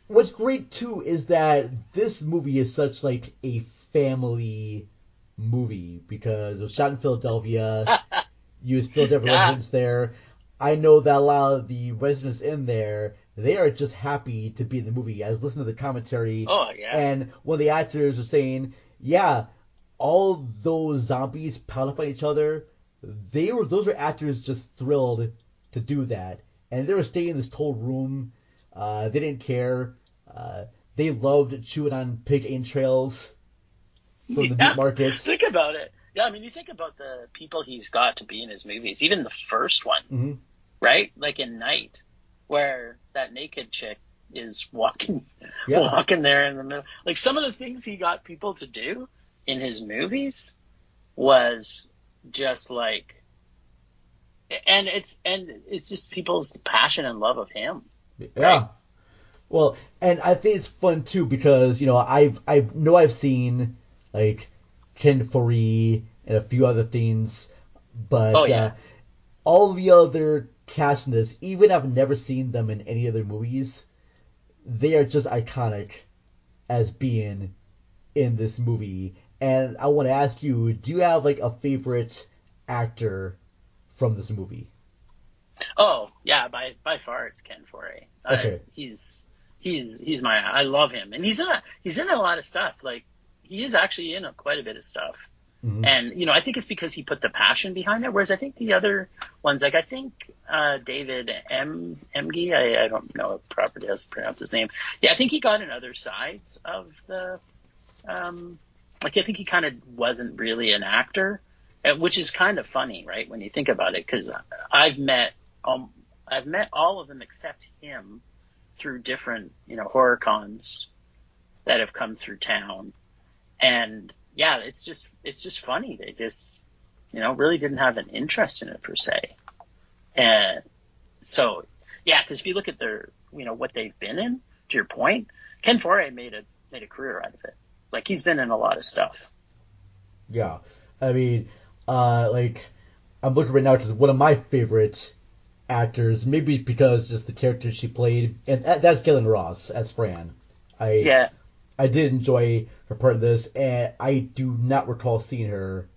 What's great too is that this movie is such like a family movie because it was shot in Philadelphia. used Philadelphia Yeah. residents there. I know that a lot of the residents in there, they are just happy to be in the movie. I was listening to the commentary, oh yeah and one of the actors was saying, "Yeah, all those zombies piled up on each other. They were those were actors just thrilled to do that, and they were staying in this cold room. Uh, they didn't care. Uh, they loved chewing on pig entrails from the meat markets. think about it yeah i mean you think about the people he's got to be in his movies even the first one hmm right like in night where that naked chick is walking Yeah. walking there in the middle like some of the things he got people to do in his movies was just like and it's and it's just people's passion and love of him Yeah. Well, and I think it's fun too because you know I've I know I've seen like Ken Foree and a few other things, but Oh, yeah. uh, all the other cast in this, even if I've never seen them in any other movies, they are just iconic as being in this movie. And I want to ask you, do you have like a favorite actor from this movie? oh yeah by by far it's Ken Foree Okay. uh, he's he's he's my i love him and he's in a he's in a lot of stuff like he is actually in a, quite a bit of stuff. Mhm. And you know, I think it's because he put the passion behind it. Whereas I think the other ones, like I think uh, David M. Emge, I, I don't know properly how to pronounce his name. Yeah, I think he got in other sides of the. Um, like I think he kind of wasn't really an actor, which is kind of funny, right? When you think about it, because I've met um, I've met all of them except him through different you know horror cons that have come through town, and yeah, it's just it's just funny. They just you know really didn't have an interest in it per se, and so yeah, because if you look at their you know what they've been in, to your point, Ken Foree made a made a career out of it. Like he's been in a lot of stuff. Yeah, I mean, uh, like I'm looking right now because one of my favorite actors, maybe because just the character she played, and that, that's Gaylen Ross as Fran. I Yeah. I did enjoy her part of this, and I do not recall seeing her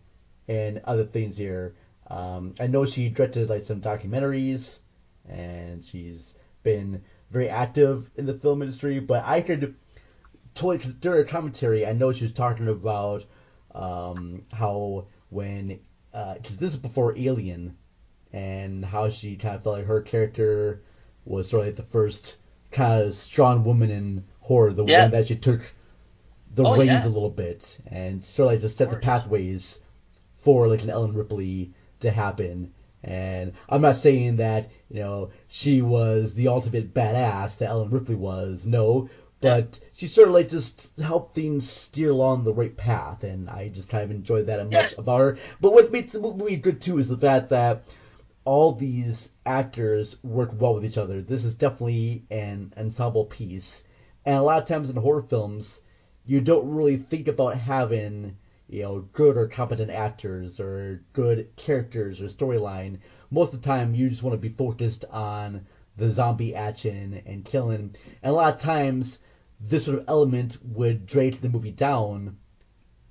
in other things here. Um, I know she directed like some documentaries, and she's been very active in the film industry. But I could totally during her commentary, I know she was talking about um, how when because this is before Alien, and how she kind of felt like her character was sort of like the first kind of strong woman in horror, the Yeah. one that she took the Oh, reins yeah. a little bit and sort of like just set the pathways for like an Ellen Ripley to happen. And I'm not saying that you know she was the ultimate badass that Ellen Ripley was, no, but she sort of like just helped things steer along the right path, and I just kind of enjoyed that much Yeah. about her. But what makes the movie good too is the fact that all these actors work well with each other. This is definitely an ensemble piece, and a lot of times in horror films, you don't really think about having you know good or competent actors or good characters or storyline. Most of the time, you just want to be focused on the zombie action and killing, and a lot of times this sort of element would drag the movie down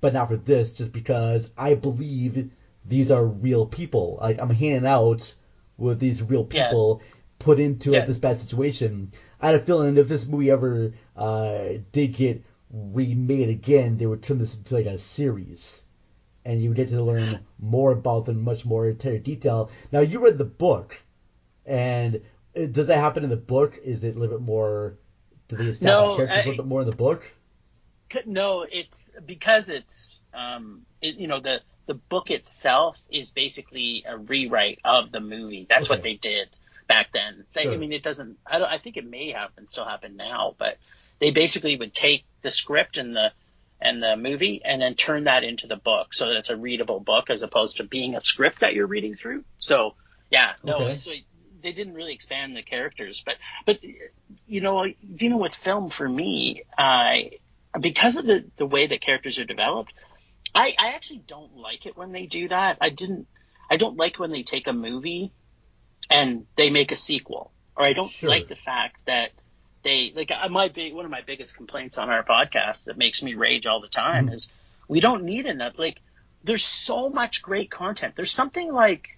but not for this, just because I believe these are real people. Like I'm hanging out with these real Yeah. people put into Yeah. this bad situation. I had a feeling if this movie ever uh, did get remade again, they would turn this into like a series, and you would get to learn more about them, much more entire detail. Now you read the book, and uh, does that happen in the book? Is it a little bit more? Do they establish No, characters a I- little bit more in the book? No, it's because it's um, it, you know the the book itself is basically a rewrite of the movie. That's what they did back then. They, I mean, it doesn't. I don't. I think it may happen, still happen now, but they basically would take the script and the and the movie and then turn that into the book so that it's a readable book as opposed to being a script that you're reading through. So yeah, no, Okay. so they didn't really expand the characters, but but you know, dealing with film for me, I because of the the way that characters are developed, I I actually don't like it when they do that. I didn't. I don't like when they take a movie and they make a sequel, or I don't Sure. like the fact that they like I my big one of my biggest complaints on our podcast that makes me rage all the time Mhm. is we don't need enough like there's so much great content. There's something like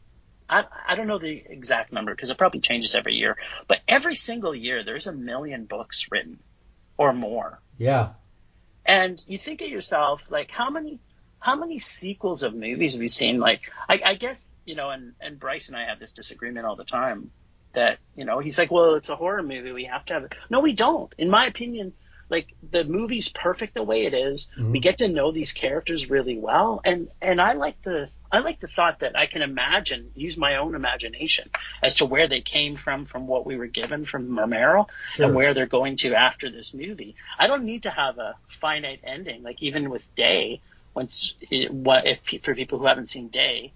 I, I don't know the exact number because it probably changes every year, but every single year there's a million books written or more. Yeah. And you think of yourself, like how many how many sequels of movies have you seen? Like I, I guess, you know, and, and Bryce and I have this disagreement all the time that, you know, he's like, Well, it's a horror movie, we have to have it. No, we don't. In my opinion, like the movie's perfect the way it is. Mm-hmm. We get to know these characters really well and, and I like the I like the thought that I can imagine, use my own imagination as to where they came from, from what we were given from Romero, Sure. and where they're going to after this movie. I don't need to have a finite ending. Like even with Day, once it, what if for people who haven't seen Day,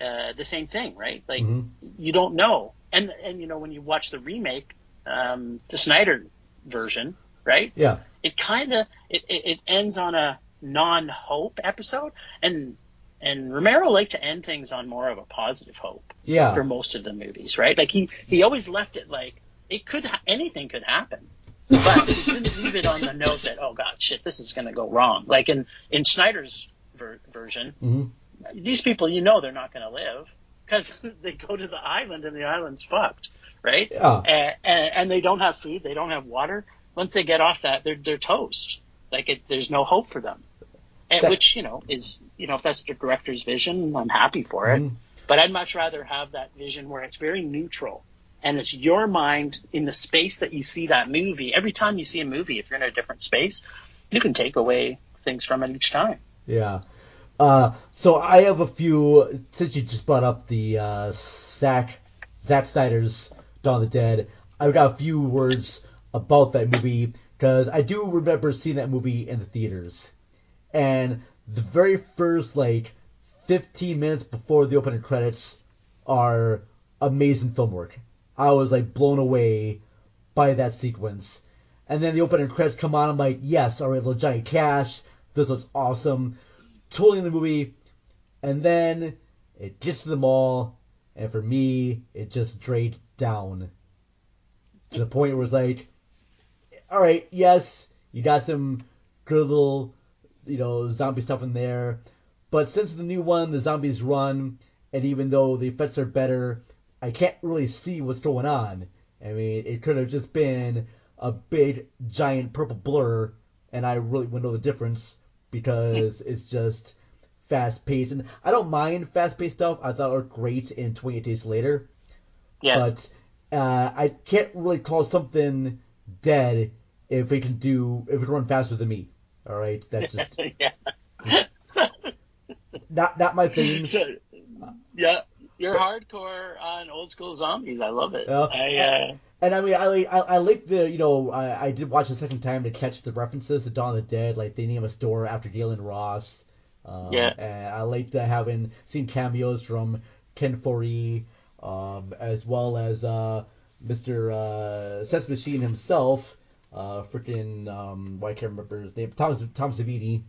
uh, the same thing, right? Like Mhm. you don't know, and and you know when you watch the remake, um, the Snyder version, right? Yeah. It kind of it, it, it ends on a non-hope episode, and and Romero liked to end things on more of a positive hope Yeah. for most of the movies, right? Like he he always left it like it could ha- anything could happen, but he didn't leave it on the note that oh god shit this is gonna go wrong. Like in in Snyder's ver- version, hmm these people you know they're not gonna live because they go to the island and the island's fucked, right? Yeah. And, and and they don't have food, they don't have water. Once they get off that, they're they're toast. Like it, there's no hope for them. and That- which you know is you know if that's the director's vision, I'm happy for it. Mhm. But I'd much rather have that vision where it's very neutral and it's your mind in the space that you see that movie. Every time you see a movie, if you're in a different space, you can take away things from it each time. Yeah. Uh, so I have a few. Since you just brought up the uh, Zack Zack Snyder's Dawn of the Dead, I've got a few words about that movie because I do remember seeing that movie in the theaters, and the very first like 15 minutes before the opening credits are amazing film work. I was like blown away by that sequence. And then the opening credits come on. I'm like, yes, all right, little Johnny Cash. This looks awesome. Totally in the movie. And then it gets to the mall, and for me, it just dragged down to the point where it's like, all right, yes, you got some good little, you know, zombie stuff in there, but since the new one, the zombies run, and even though the effects are better, I can't really see what's going on. I mean, it could have just been a big, giant purple blur, and I really wouldn't know the difference because it's just fast paced. And I don't mind fast paced stuff. I thought it looked great in 28 Days Later. Yeah. But uh, I can't really call something dead if it can do if it can run faster than me. All right, that just yeah. not not my thing. So, yeah, you're hardcore on old school zombies. I love it. Yeah. I, uh, And I mean, I like I, I like the you know I, I did watch the second time to catch the references to Dawn of the Dead, like they name a store after Gaylen Ross. Um, Yeah. And I liked uh, having seen cameos from Ken Foree, um, as well as uh, Mr. Uh, Sex Machine himself. Uh, freaking um, why I can't remember his name. Tom Tom Savini.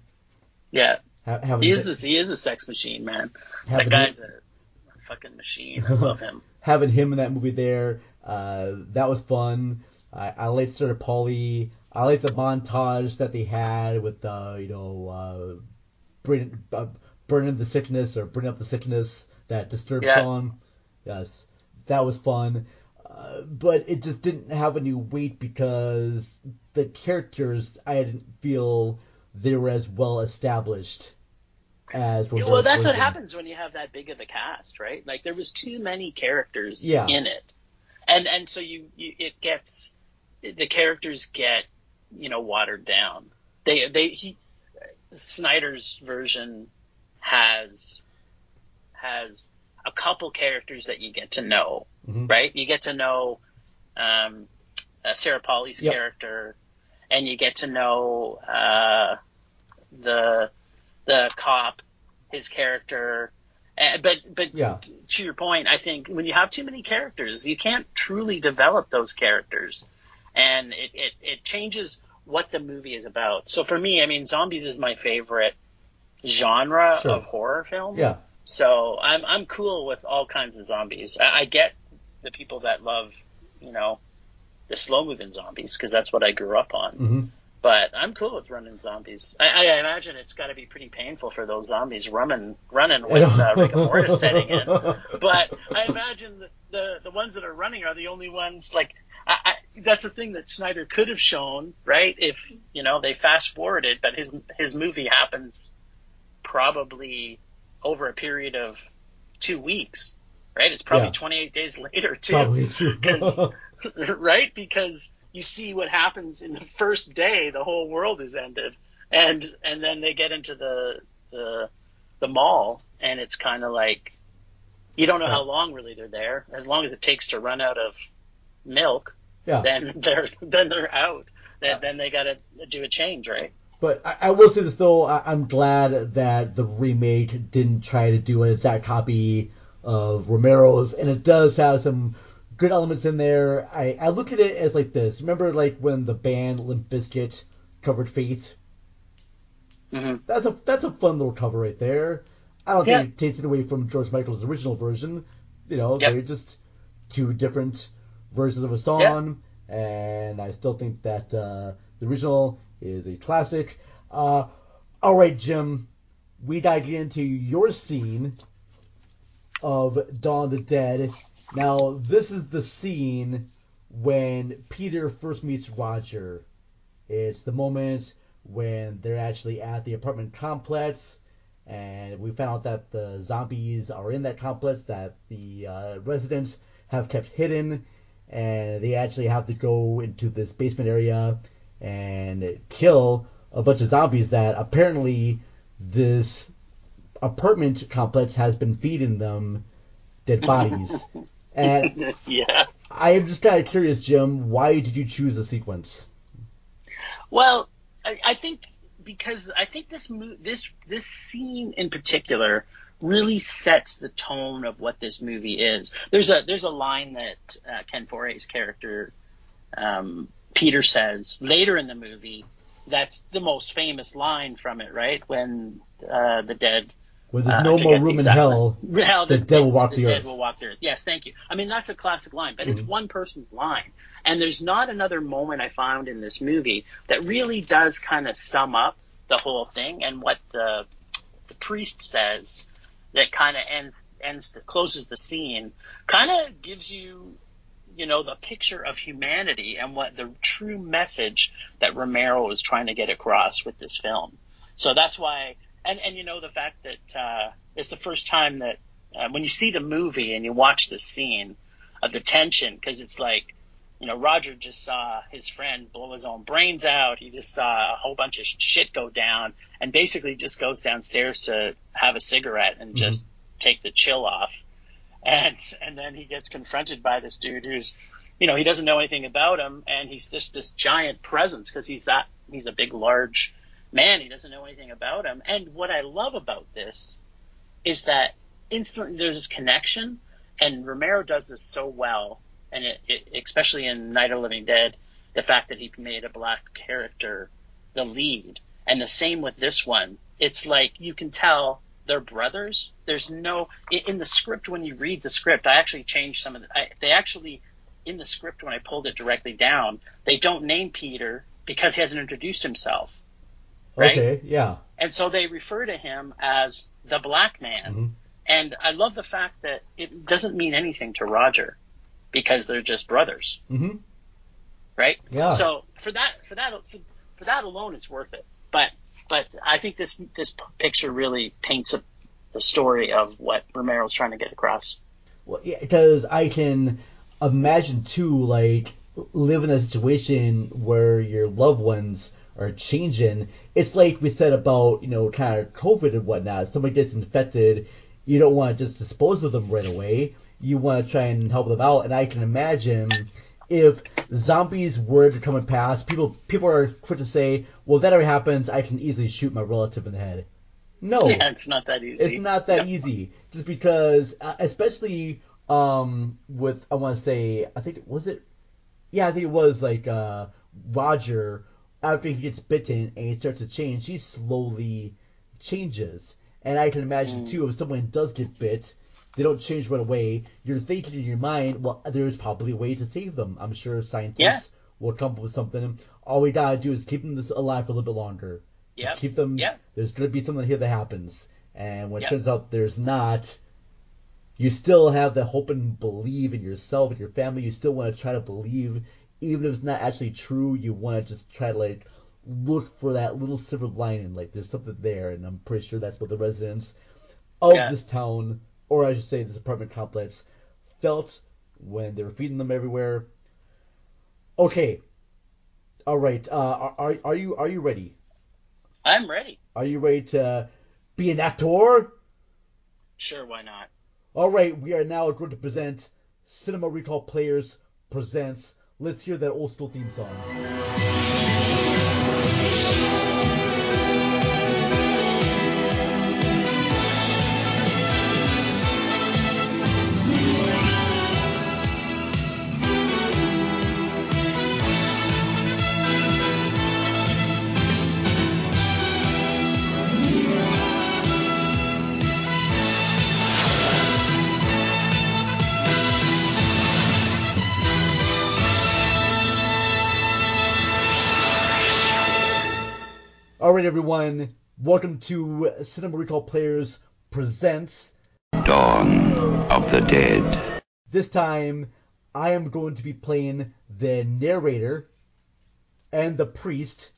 yeah. Ha- He is a, he is a sex machine, man. That guy's a fucking machine. I love him. having him in that movie there, uh, that was fun. I, I liked Sarah Polley. I liked the montage that they had with uh, you know uh, burning, uh, burning the sickness or burning up the sickness that Disturbed Yeah. Yes, that was fun. Uh, but it just didn't have any weight because the characters I didn't feel they were as well established as well, that's what happens when you have that big of a cast, right? Like there was too many characters Yeah. in it, and and so you, you it gets the characters get you know watered down. They they he Snyder's version has has a couple characters that you get to know, Mhm. right? You get to know um, uh, Sarah Polley's Yep. character, and you get to know uh, the the cop, his character. Uh, but but Yeah. to your point, I think when you have too many characters, you can't truly develop those characters, and it, it, it changes what the movie is about. So for me, I mean, zombies is my favorite genre Sure. of horror film. Yeah. So I'm I'm cool with all kinds of zombies. I, I get the people that love, you know, the slow moving zombies because that's what I grew up on. hmm But I'm cool with running zombies. I, I imagine it's got to be pretty painful for those zombies running running with uh, rigor mortis setting in. But I imagine the, the the ones that are running are the only ones like. I, I, that's the thing that Snyder could have shown, right? If you know they fast forwarded, but his his movie happens probably over a period of two weeks, right? It's probably Yeah. 28 days later too, Probably true. 'Cause- right? Because you see what happens in the first day, the whole world is ended, and and then they get into the the the mall, and it's kind of like you don't know how long really they're there. As long as it takes to run out of milk, Yeah. then they're then they're out. Then, then they got to do a change, right? But I, I will say this though, I, I'm glad that the remake didn't try to do an exact copy of Romero's, and it does have some good elements in there. I, I look at it as like this. Remember, like when the band Limp Bizkit covered Faith? Mm-hmm. That's a that's a fun little cover right there. I don't Yeah. think it takes it away from George Michael's original version. You know, Yep. they're just two different versions of a song, and I still think that uh, the original is a classic. Uh, all right, Jim, we dive into your scene of Dawn of the Dead. Now, this is the scene when Peter first meets Roger. It's the moment when they're actually at the apartment complex, and we found out that the zombies are in that complex that the uh, residents have kept hidden, and they actually have to go into this basement area and kill a bunch of zombies that apparently this apartment complex has been feeding them dead bodies. and yeah. I am just kind of curious, Jim, why did you choose the sequence? Well, I, I think because I think this mo- this this scene in particular really sets the tone of what this movie is. There's a there's a line that uh, Ken Foree's character um, Peter says later in the movie. That's the most famous line from it, right? When uh, the dead Where there's uh, no more room in hell, Hell, the dead will walk the dead earth. will walk the earth. Yes, thank you. I mean, that's a classic line, but it's Mhm. one person's line. And there's not another moment I found in this movie that really does kind of sum up the whole thing and what the, the priest says that kind of ends, ends, the, closes the scene, kind of gives you, you know, the picture of humanity and what the true message that Romero was trying to get across with this film. So that's why, and, and you know, the fact that, uh, it's the first time that, uh, when you see the movie and you watch the scene of the tension, cause it's like, you know, Roger just saw his friend blow his own brains out. He just saw a whole bunch of shit go down and basically just goes downstairs to have a cigarette and just take the chill off. And, and then he gets confronted by this dude who's, you know, he doesn't know anything about him and he's just this giant presence because he's that, he's a big, large man. He doesn't know anything about him. And what I love about this is that instantly there's this connection and Romero does this so well and it, it, especially in Night of Living Dead, the fact that he made a black character the lead, and the same with this one. It's like you can tell they're brothers. There's no in, in the script when you read the script. I actually changed some of the. I, they actually in the script when I pulled it directly down, they don't name Peter because he hasn't introduced himself, right? Okay, yeah. and so they refer to him as the black man. Mhm. And I love the fact that it doesn't mean anything to Roger because they're just brothers, hmm right? Yeah. So for that, for that, for, for that alone, it's worth it. But but I think this this picture really paints a, the story of what Romero's trying to get across. Well, yeah, because I can imagine too, like live in a situation where your loved ones are changing. It's like we said about you know kind of COVID and whatnot. Somebody gets infected, you don't want to just dispose of them right away. You want to try and help them out. And I can imagine if zombies were to come and pass, people people are quick to say, well, if that ever happens, I can easily shoot my relative in the head. No, Yeah, it's not that easy. It's not that easy. Just because, uh, especially um, with I want to say, I think was it, yeah, I think it was like uh, Roger after he gets bitten and he starts to change, he slowly changes. And I can imagine Mm. too, if someone does get bit, they don't change right away. You're thinking in your mind, well, there's probably a way to save them. I'm sure scientists Yeah. will come up with something. All we gotta do is keep them this alive for a little bit longer. Yeah. Keep them. Yeah. There's gonna be something here that happens, and when it turns out there's not, you still have the hope and believe in yourself and your family. You still want to try to believe, even if it's not actually true. You want to just try to like look for that little silver lining, like there's something there. And I'm pretty sure that's what the residents of Yeah. this town, or I should say this apartment complex, felt when they were feeding them everywhere. Okay. All right. Uh, are, are are you are you ready? I'm ready. Are you ready to be an actor? Sure, why not? All right, we are now going to present Cinema Recall Players presents. Let's hear that old school theme song. All right, everyone, welcome to Cinema Recall Players presents. Dawn of the Dead. This time, I am going to be playing the narrator and the priest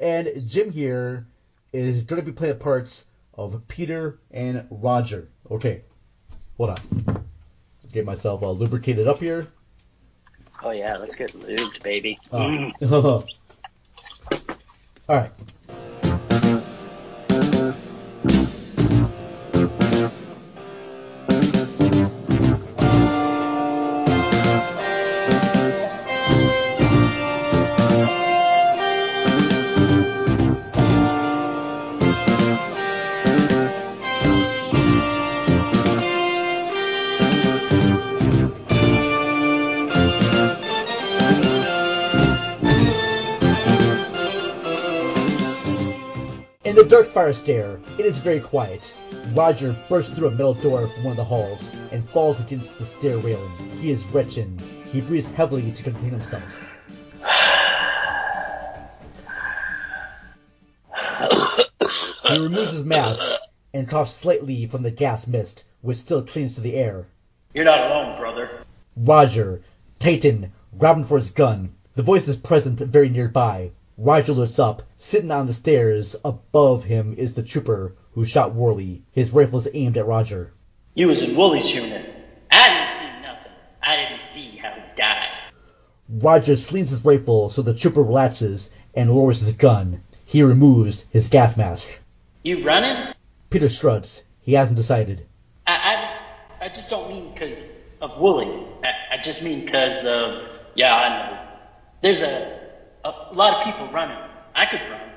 And Jim here is going to be playing the parts of Peter and Roger. Okay, hold on. Get myself uh, lubricated up here. Oh yeah, let's get lubed, baby. Uh, Mm. All right. Dark fire stair, it is very quiet. Roger bursts through a metal door from one of the halls and falls against the stair railing. He is retching. He breathes heavily to contain himself. He removes his mask and coughs slightly from the gas mist, which still clings to the air. You're not alone, brother. Roger, Titan, grabbing for his gun. The voice is present very nearby. Roger looks up. Sitting on the stairs above him is the trooper who shot Worley. His rifle is aimed at Roger. You was in Wooley's unit. I didn't see nothing. I didn't see how he died. Roger slings his rifle so the trooper relaxes and lowers his gun. He removes his gas mask. You running? Peter shrugs. He hasn't decided. I, I, just- I just don't mean because of Wooly. I, I just mean because of, yeah, I know. There's a, a lot of people running. I could run.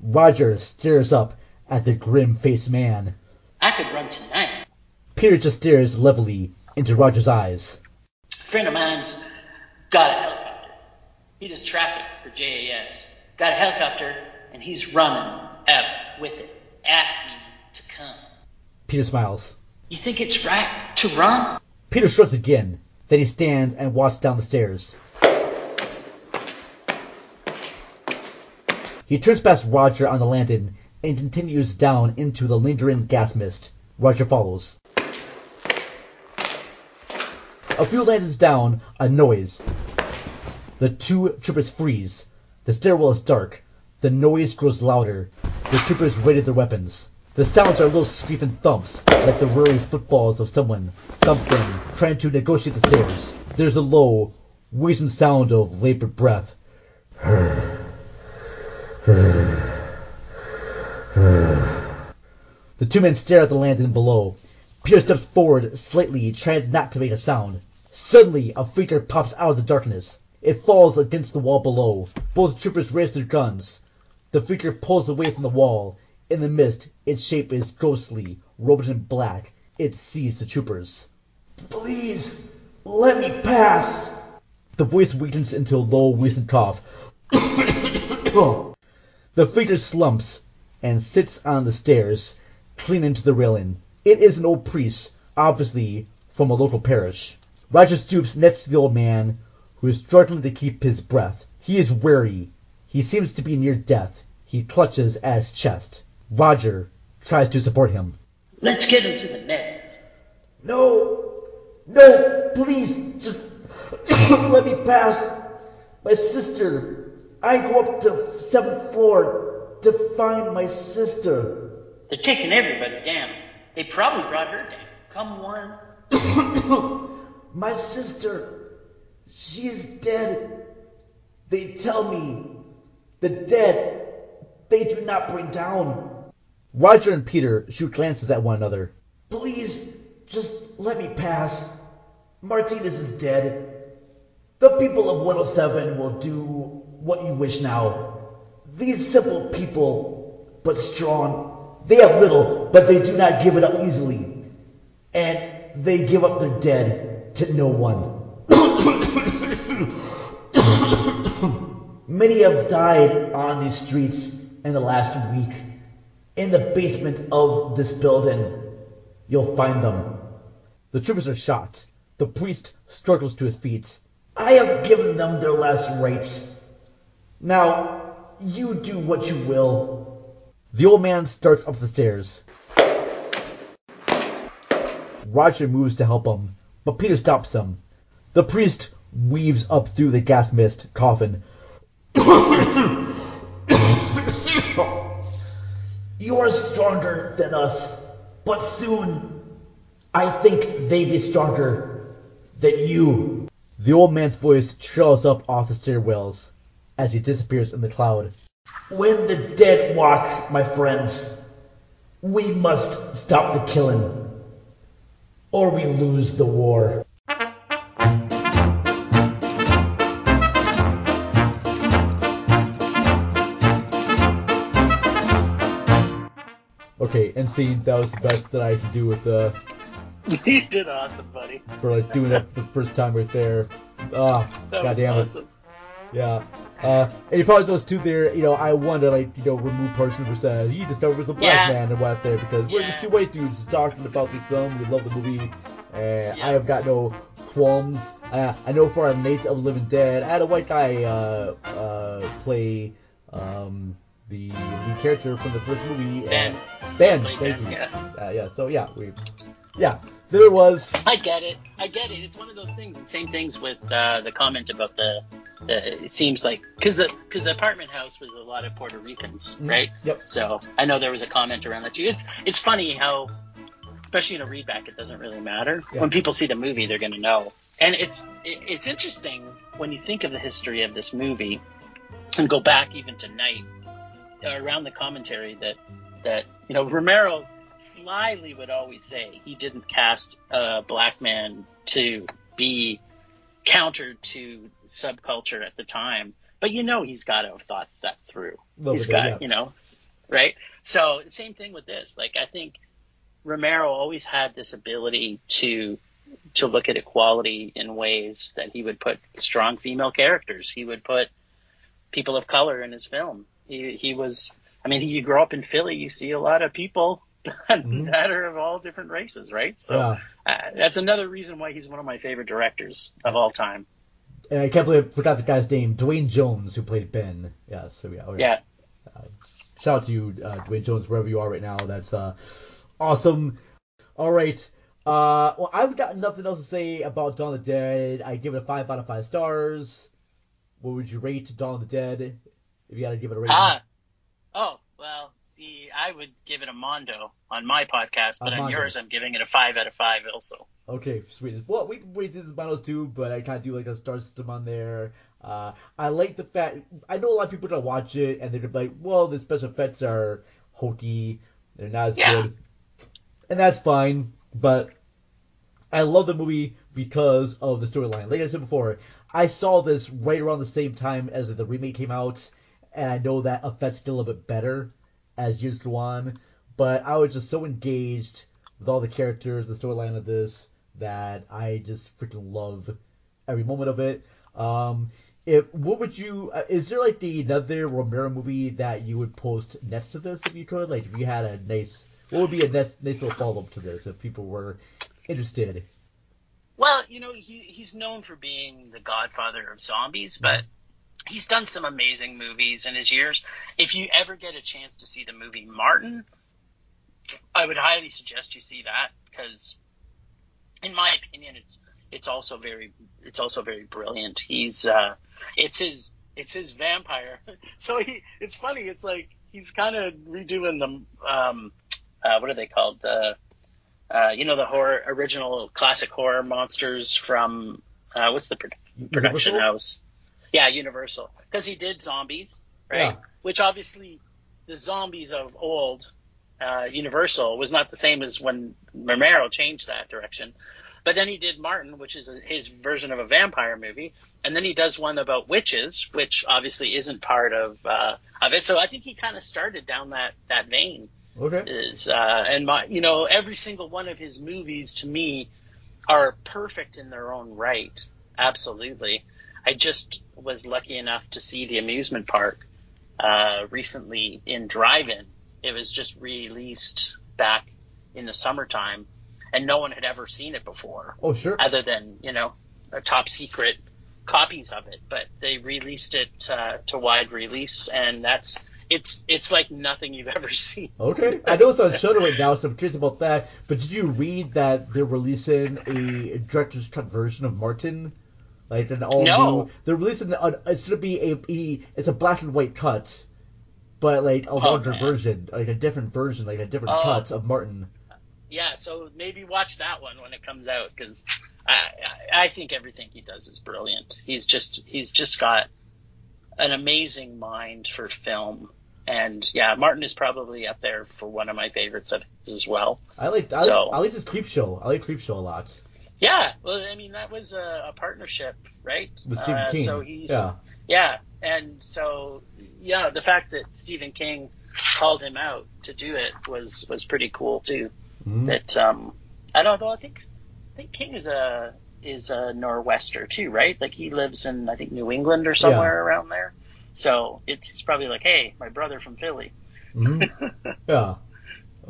Roger stares up at the grim-faced man. I could run tonight. Peter just stares levelly into Roger's eyes. A friend of mine's got a helicopter. He does traffic for JAS. Got a helicopter, and he's running out with it. Asked me to come. Peter smiles. You think it's right to run? Peter shrugs again. Then he stands and walks down the stairs. He turns past Roger on the landing and continues down into the lingering gas mist. Roger follows. A few landings down, a noise. The two troopers freeze. The stairwell is dark. The noise grows louder. The troopers raided their weapons. The sounds are little screaming thumps, like the whirring footfalls of someone, something, trying to negotiate the stairs. There's a low, wheezing sound of labored breath. The two men stare at the landing below. Peter steps forward slightly, trying not to make a sound. Suddenly, a figure pops out of the darkness. It falls against the wall below. Both troopers raise their guns. The figure pulls away from the wall. In the mist, its shape is ghostly, robed in black. It sees the troopers. Please, let me pass. The voice weakens into a low, wheezing cough. Oh. The figure slumps and sits on the stairs, clinging to the railing. It is an old priest, obviously from a local parish. Roger stoops next to the old man, who is struggling to keep his breath. He is weary. He seems to be near death. He clutches at his chest. Roger tries to support him. Let's get him to the meds. No, no, please, just let me pass. My sister. I go up to seventh floor to find my sister. They're taking everybody down. They probably brought her down. Come one. My sister, she is dead. They tell me the dead they do not bring down. Roger and Peter shoot glances at one another. Please, just let me pass. Martinez is dead. The people of 107 will do what you wish now. These simple people, but strong, they have little, but they do not give it up easily. And they give up their dead to no one. Many have died on these streets in the last week. In the basement of this building, you'll find them. The troopers are shocked. The priest struggles to his feet. I have given them their last rites. Now, you do what you will. The old man starts up the stairs. Roger moves to help him, but Peter stops him. The priest weaves up through the gas mist, coffin. You are stronger than us, but soon I think they be stronger than you. The old man's voice trails up off the stairwells as he disappears in the cloud. When the dead walk, my friends, we must stop the killing, or we lose the war. Okay, and see, that was the best that I could do with uh, you did awesome, buddy. for like doing that for the first time right there. Ah, That god was damn it. Yeah. Uh, and you probably those two there, you know, I want to like, you know, remove person who says he discovers the black Yeah. man and what there because we're just two white dudes just talking about this film. We love the movie, and I have got no qualms. Uh, I know for our Night of Living Dead, I had a white guy uh, uh, play um, the lead character from the first movie. Ben. Ben, thank Ben, you. yeah. Uh, yeah. So yeah, we, yeah. There was. I get it. I get it. It's one of those things. Same things with uh, the comment about the. The it seems like because the because the apartment house was a lot of Puerto Ricans, Mhm. right? Yep. So I know there was a comment around that too. It's it's funny how, especially in a readback, it doesn't really matter. Yeah. When people see the movie, they're going to know. And it's it, it's interesting when you think of the history of this movie, and go back even to Night, uh, around the commentary that that you know Romero slyly would always say he didn't cast a black man to be counter to subculture at the time, but you know he's got to have thought that through. Little He's bit, got yeah. you know, right? So same thing with this. Like I think Romero always had this ability to to look at equality in ways that he would put strong female characters. He would put people of color in his film. He he was. I mean, you grow up in Philly, you see a lot of people that are of all different races, right? So Yeah. uh, that's another reason why he's one of my favorite directors of all time. And I can't believe I forgot the guy's name, Duane Jones, who played Ben. Yeah, so yeah. okay. Yeah. Shout out to you, uh, Duane Jones, wherever you are right now. That's uh, awesome. All right. Uh, well, I've got nothing else to say about Dawn of the Dead. I give it a five out of five stars. What would you rate Dawn of the Dead? If you had to give it a rating. Ah. Oh, I would give it a Mondo on my podcast, but A on Mondo. yours, I'm giving it a five out of five also. Okay, sweet. Well, we we did this Monos too, but I kind of do like a star system on there. Uh, I like the fact I know a lot of people don't watch it and they're gonna be like, well, the special effects are hokey, they're not as Yeah. good, and that's fine. But I love the movie because of the storyline. Like I said before, I saw this right around the same time as the remake came out, and I know that affects it a little bit better as years go on. But I was just so engaged with all the characters, the storyline of this, that I just freaking love every moment of it. Um, if what would you? Uh, is there like the another Romero movie that you would post next to this if you could? Like if you had a nice, what would be a nice, nice little follow up to this if people were interested? Well, you know, he, he's known for being the godfather of zombies, but he's done some amazing movies in his years. If you ever get a chance to see the movie Martin, I would highly suggest you see that because, in my opinion, it's it's also very it's also very brilliant. He's uh, it's his it's his vampire. so he it's funny. It's like he's kind of redoing the um, uh, what are they called the uh, you know the horror original classic horror monsters from uh, what's the pro- production Universal? house? Yeah, Universal. Because he did zombies, right? Yeah. Which obviously the zombies of old uh, Universal was not the same as when Romero changed that direction. But then he did Martin, which is a, his version of a vampire movie, and then he does one about witches, which obviously isn't part of uh, of it. So I think he kind of started down that that vein Okay. is uh, and my you know every single one of his movies to me are perfect in their own right absolutely i just was lucky enough to see the amusement park uh, recently in drive-in. It was just released back in the summertime and no one had ever seen it before. Oh sure. other than you know a top secret copies of it. But they released it uh, to wide release and that's it's it's like nothing you've ever seen. Okay, I know it's on Shudder right now, so I'm curious about that. But did you read that they're releasing a director's cut version of Martin, like an all No. new? They're releasing an, it's gonna be a, it's a black and white cut, but like a Oh, longer man. version, like a different version, like a different Oh. cut of Martin. Yeah, so maybe watch that one when it comes out because I, I I think everything he does is brilliant. He's just he's just got an amazing mind for film, and yeah, Martin is probably up there for one of my favorites of his as well. I like I, So- I like this Creepshow. I like Creepshow a lot. Yeah, well, I mean that was a, a partnership, right? With Stephen Uh, King. So he's Yeah. yeah, and so yeah, the fact that Stephen King called him out to do it was was pretty cool too. Mhm. That um, I don't know. I think I think King is a is a Nor'wester too, right? Like he lives in I think New England or somewhere around there. So it's, probably like, hey, my brother from Philly. hmm yeah.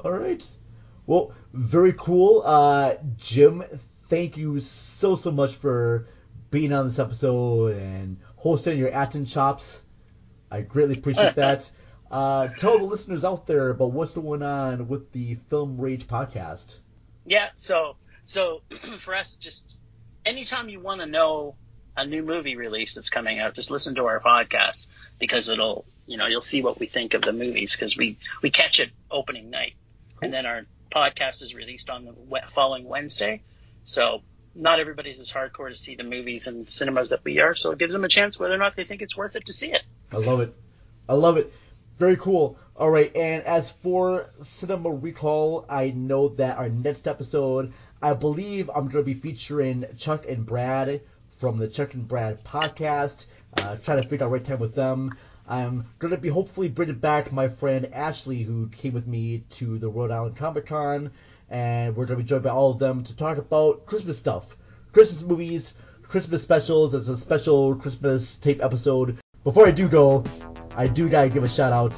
All right. Well, very cool. Uh, Jim, thank you so so much for being on this episode and hosting your acting chops. I greatly appreciate that. Uh, tell the listeners out there about what's going on with the Film Rage podcast. Yeah, so so for us, just anytime you want to know a new movie release that's coming out, just listen to our podcast because it'll you know you'll see what we think of the movies because we we catch it opening night, and then our podcast is released on the following Wednesday. So not everybody's as hardcore to see the movies and cinemas that we are, so it gives them a chance whether or not they think it's worth it to see it. I love it. I love it. Very cool. All right, and as for Cinema Recall, I know that our next episode, I believe I'm going to be featuring Chuck and Brad from the Chuck and Brad podcast. Uh, trying to figure out right time with them. I'm going to be hopefully bringing back my friend Ashley, who came with me to the Rhode Island Comic Con, and we're going to be joined by all of them to talk about Christmas stuff, Christmas movies, Christmas specials. It's a special Christmas tape episode. Before I do go, I do gotta give a shout out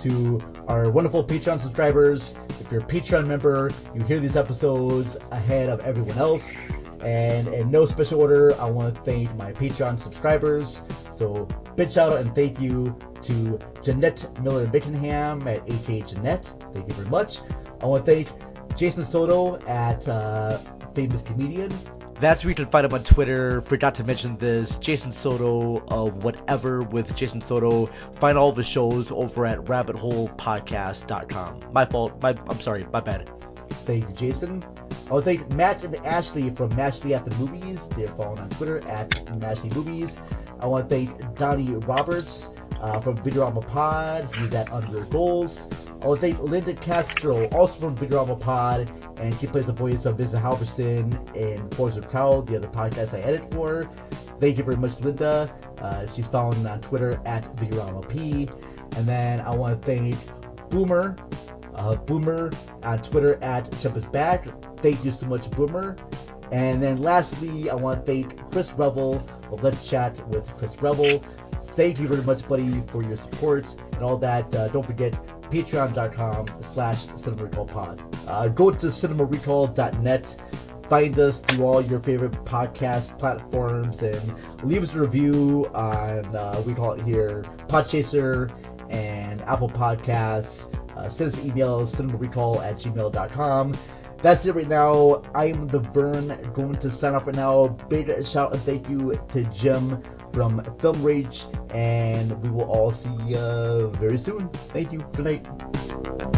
to our wonderful Patreon subscribers. If you're a Patreon member, you hear these episodes ahead of everyone else. And in no special order, I want to thank my Patreon subscribers. So big shout out and thank you to Jeanette Miller Bickenham at HA Jeanette. Thank you very much. I want to thank Jason Soto at uh, Famous Comedian. That's where you can find him on Twitter. Forgot to mention this. Jason Soto of Whatever with Jason Soto. Find all of his shows over at rabbitholepodcast.com. My fault. My I'm sorry. My bad. Thank you, Jason. I want to thank Matt and Ashley from Mashley at the Movies. They're following on Twitter at Mashley Movies. I want to thank Donnie Roberts uh, from Videorama Pod. He's at Under Goals. I want to thank Linda Castro, also from Videorama Pod, and she plays the voice of Mrs. Halverson in Forza Crowd, the other podcast I edit for. Thank you very much, Linda. Uh, she's following on Twitter at Videorama P. And then I want to thank Boomer, uh, Boomer on Twitter at Jump is Back. Thank you so much, Boomer. And then lastly, I want to thank Chris Revel of Let's Chat with Chris Revel. Thank you very much, buddy, for your support and all that. Uh, don't forget patreon.com slash cinemarecallpod. Uh, go to cinemarecall.net. Find us through all your favorite podcast platforms and leave us a review on, uh, we call it here, Podchaser and Apple Podcasts. Uh, send us emails, cinemarecall at gmail.com. That's it right now. I'm the Vern going to sign off right now. Big shout and thank you to Jim from Film Rage, and we will all see you very soon. Thank you. Good night.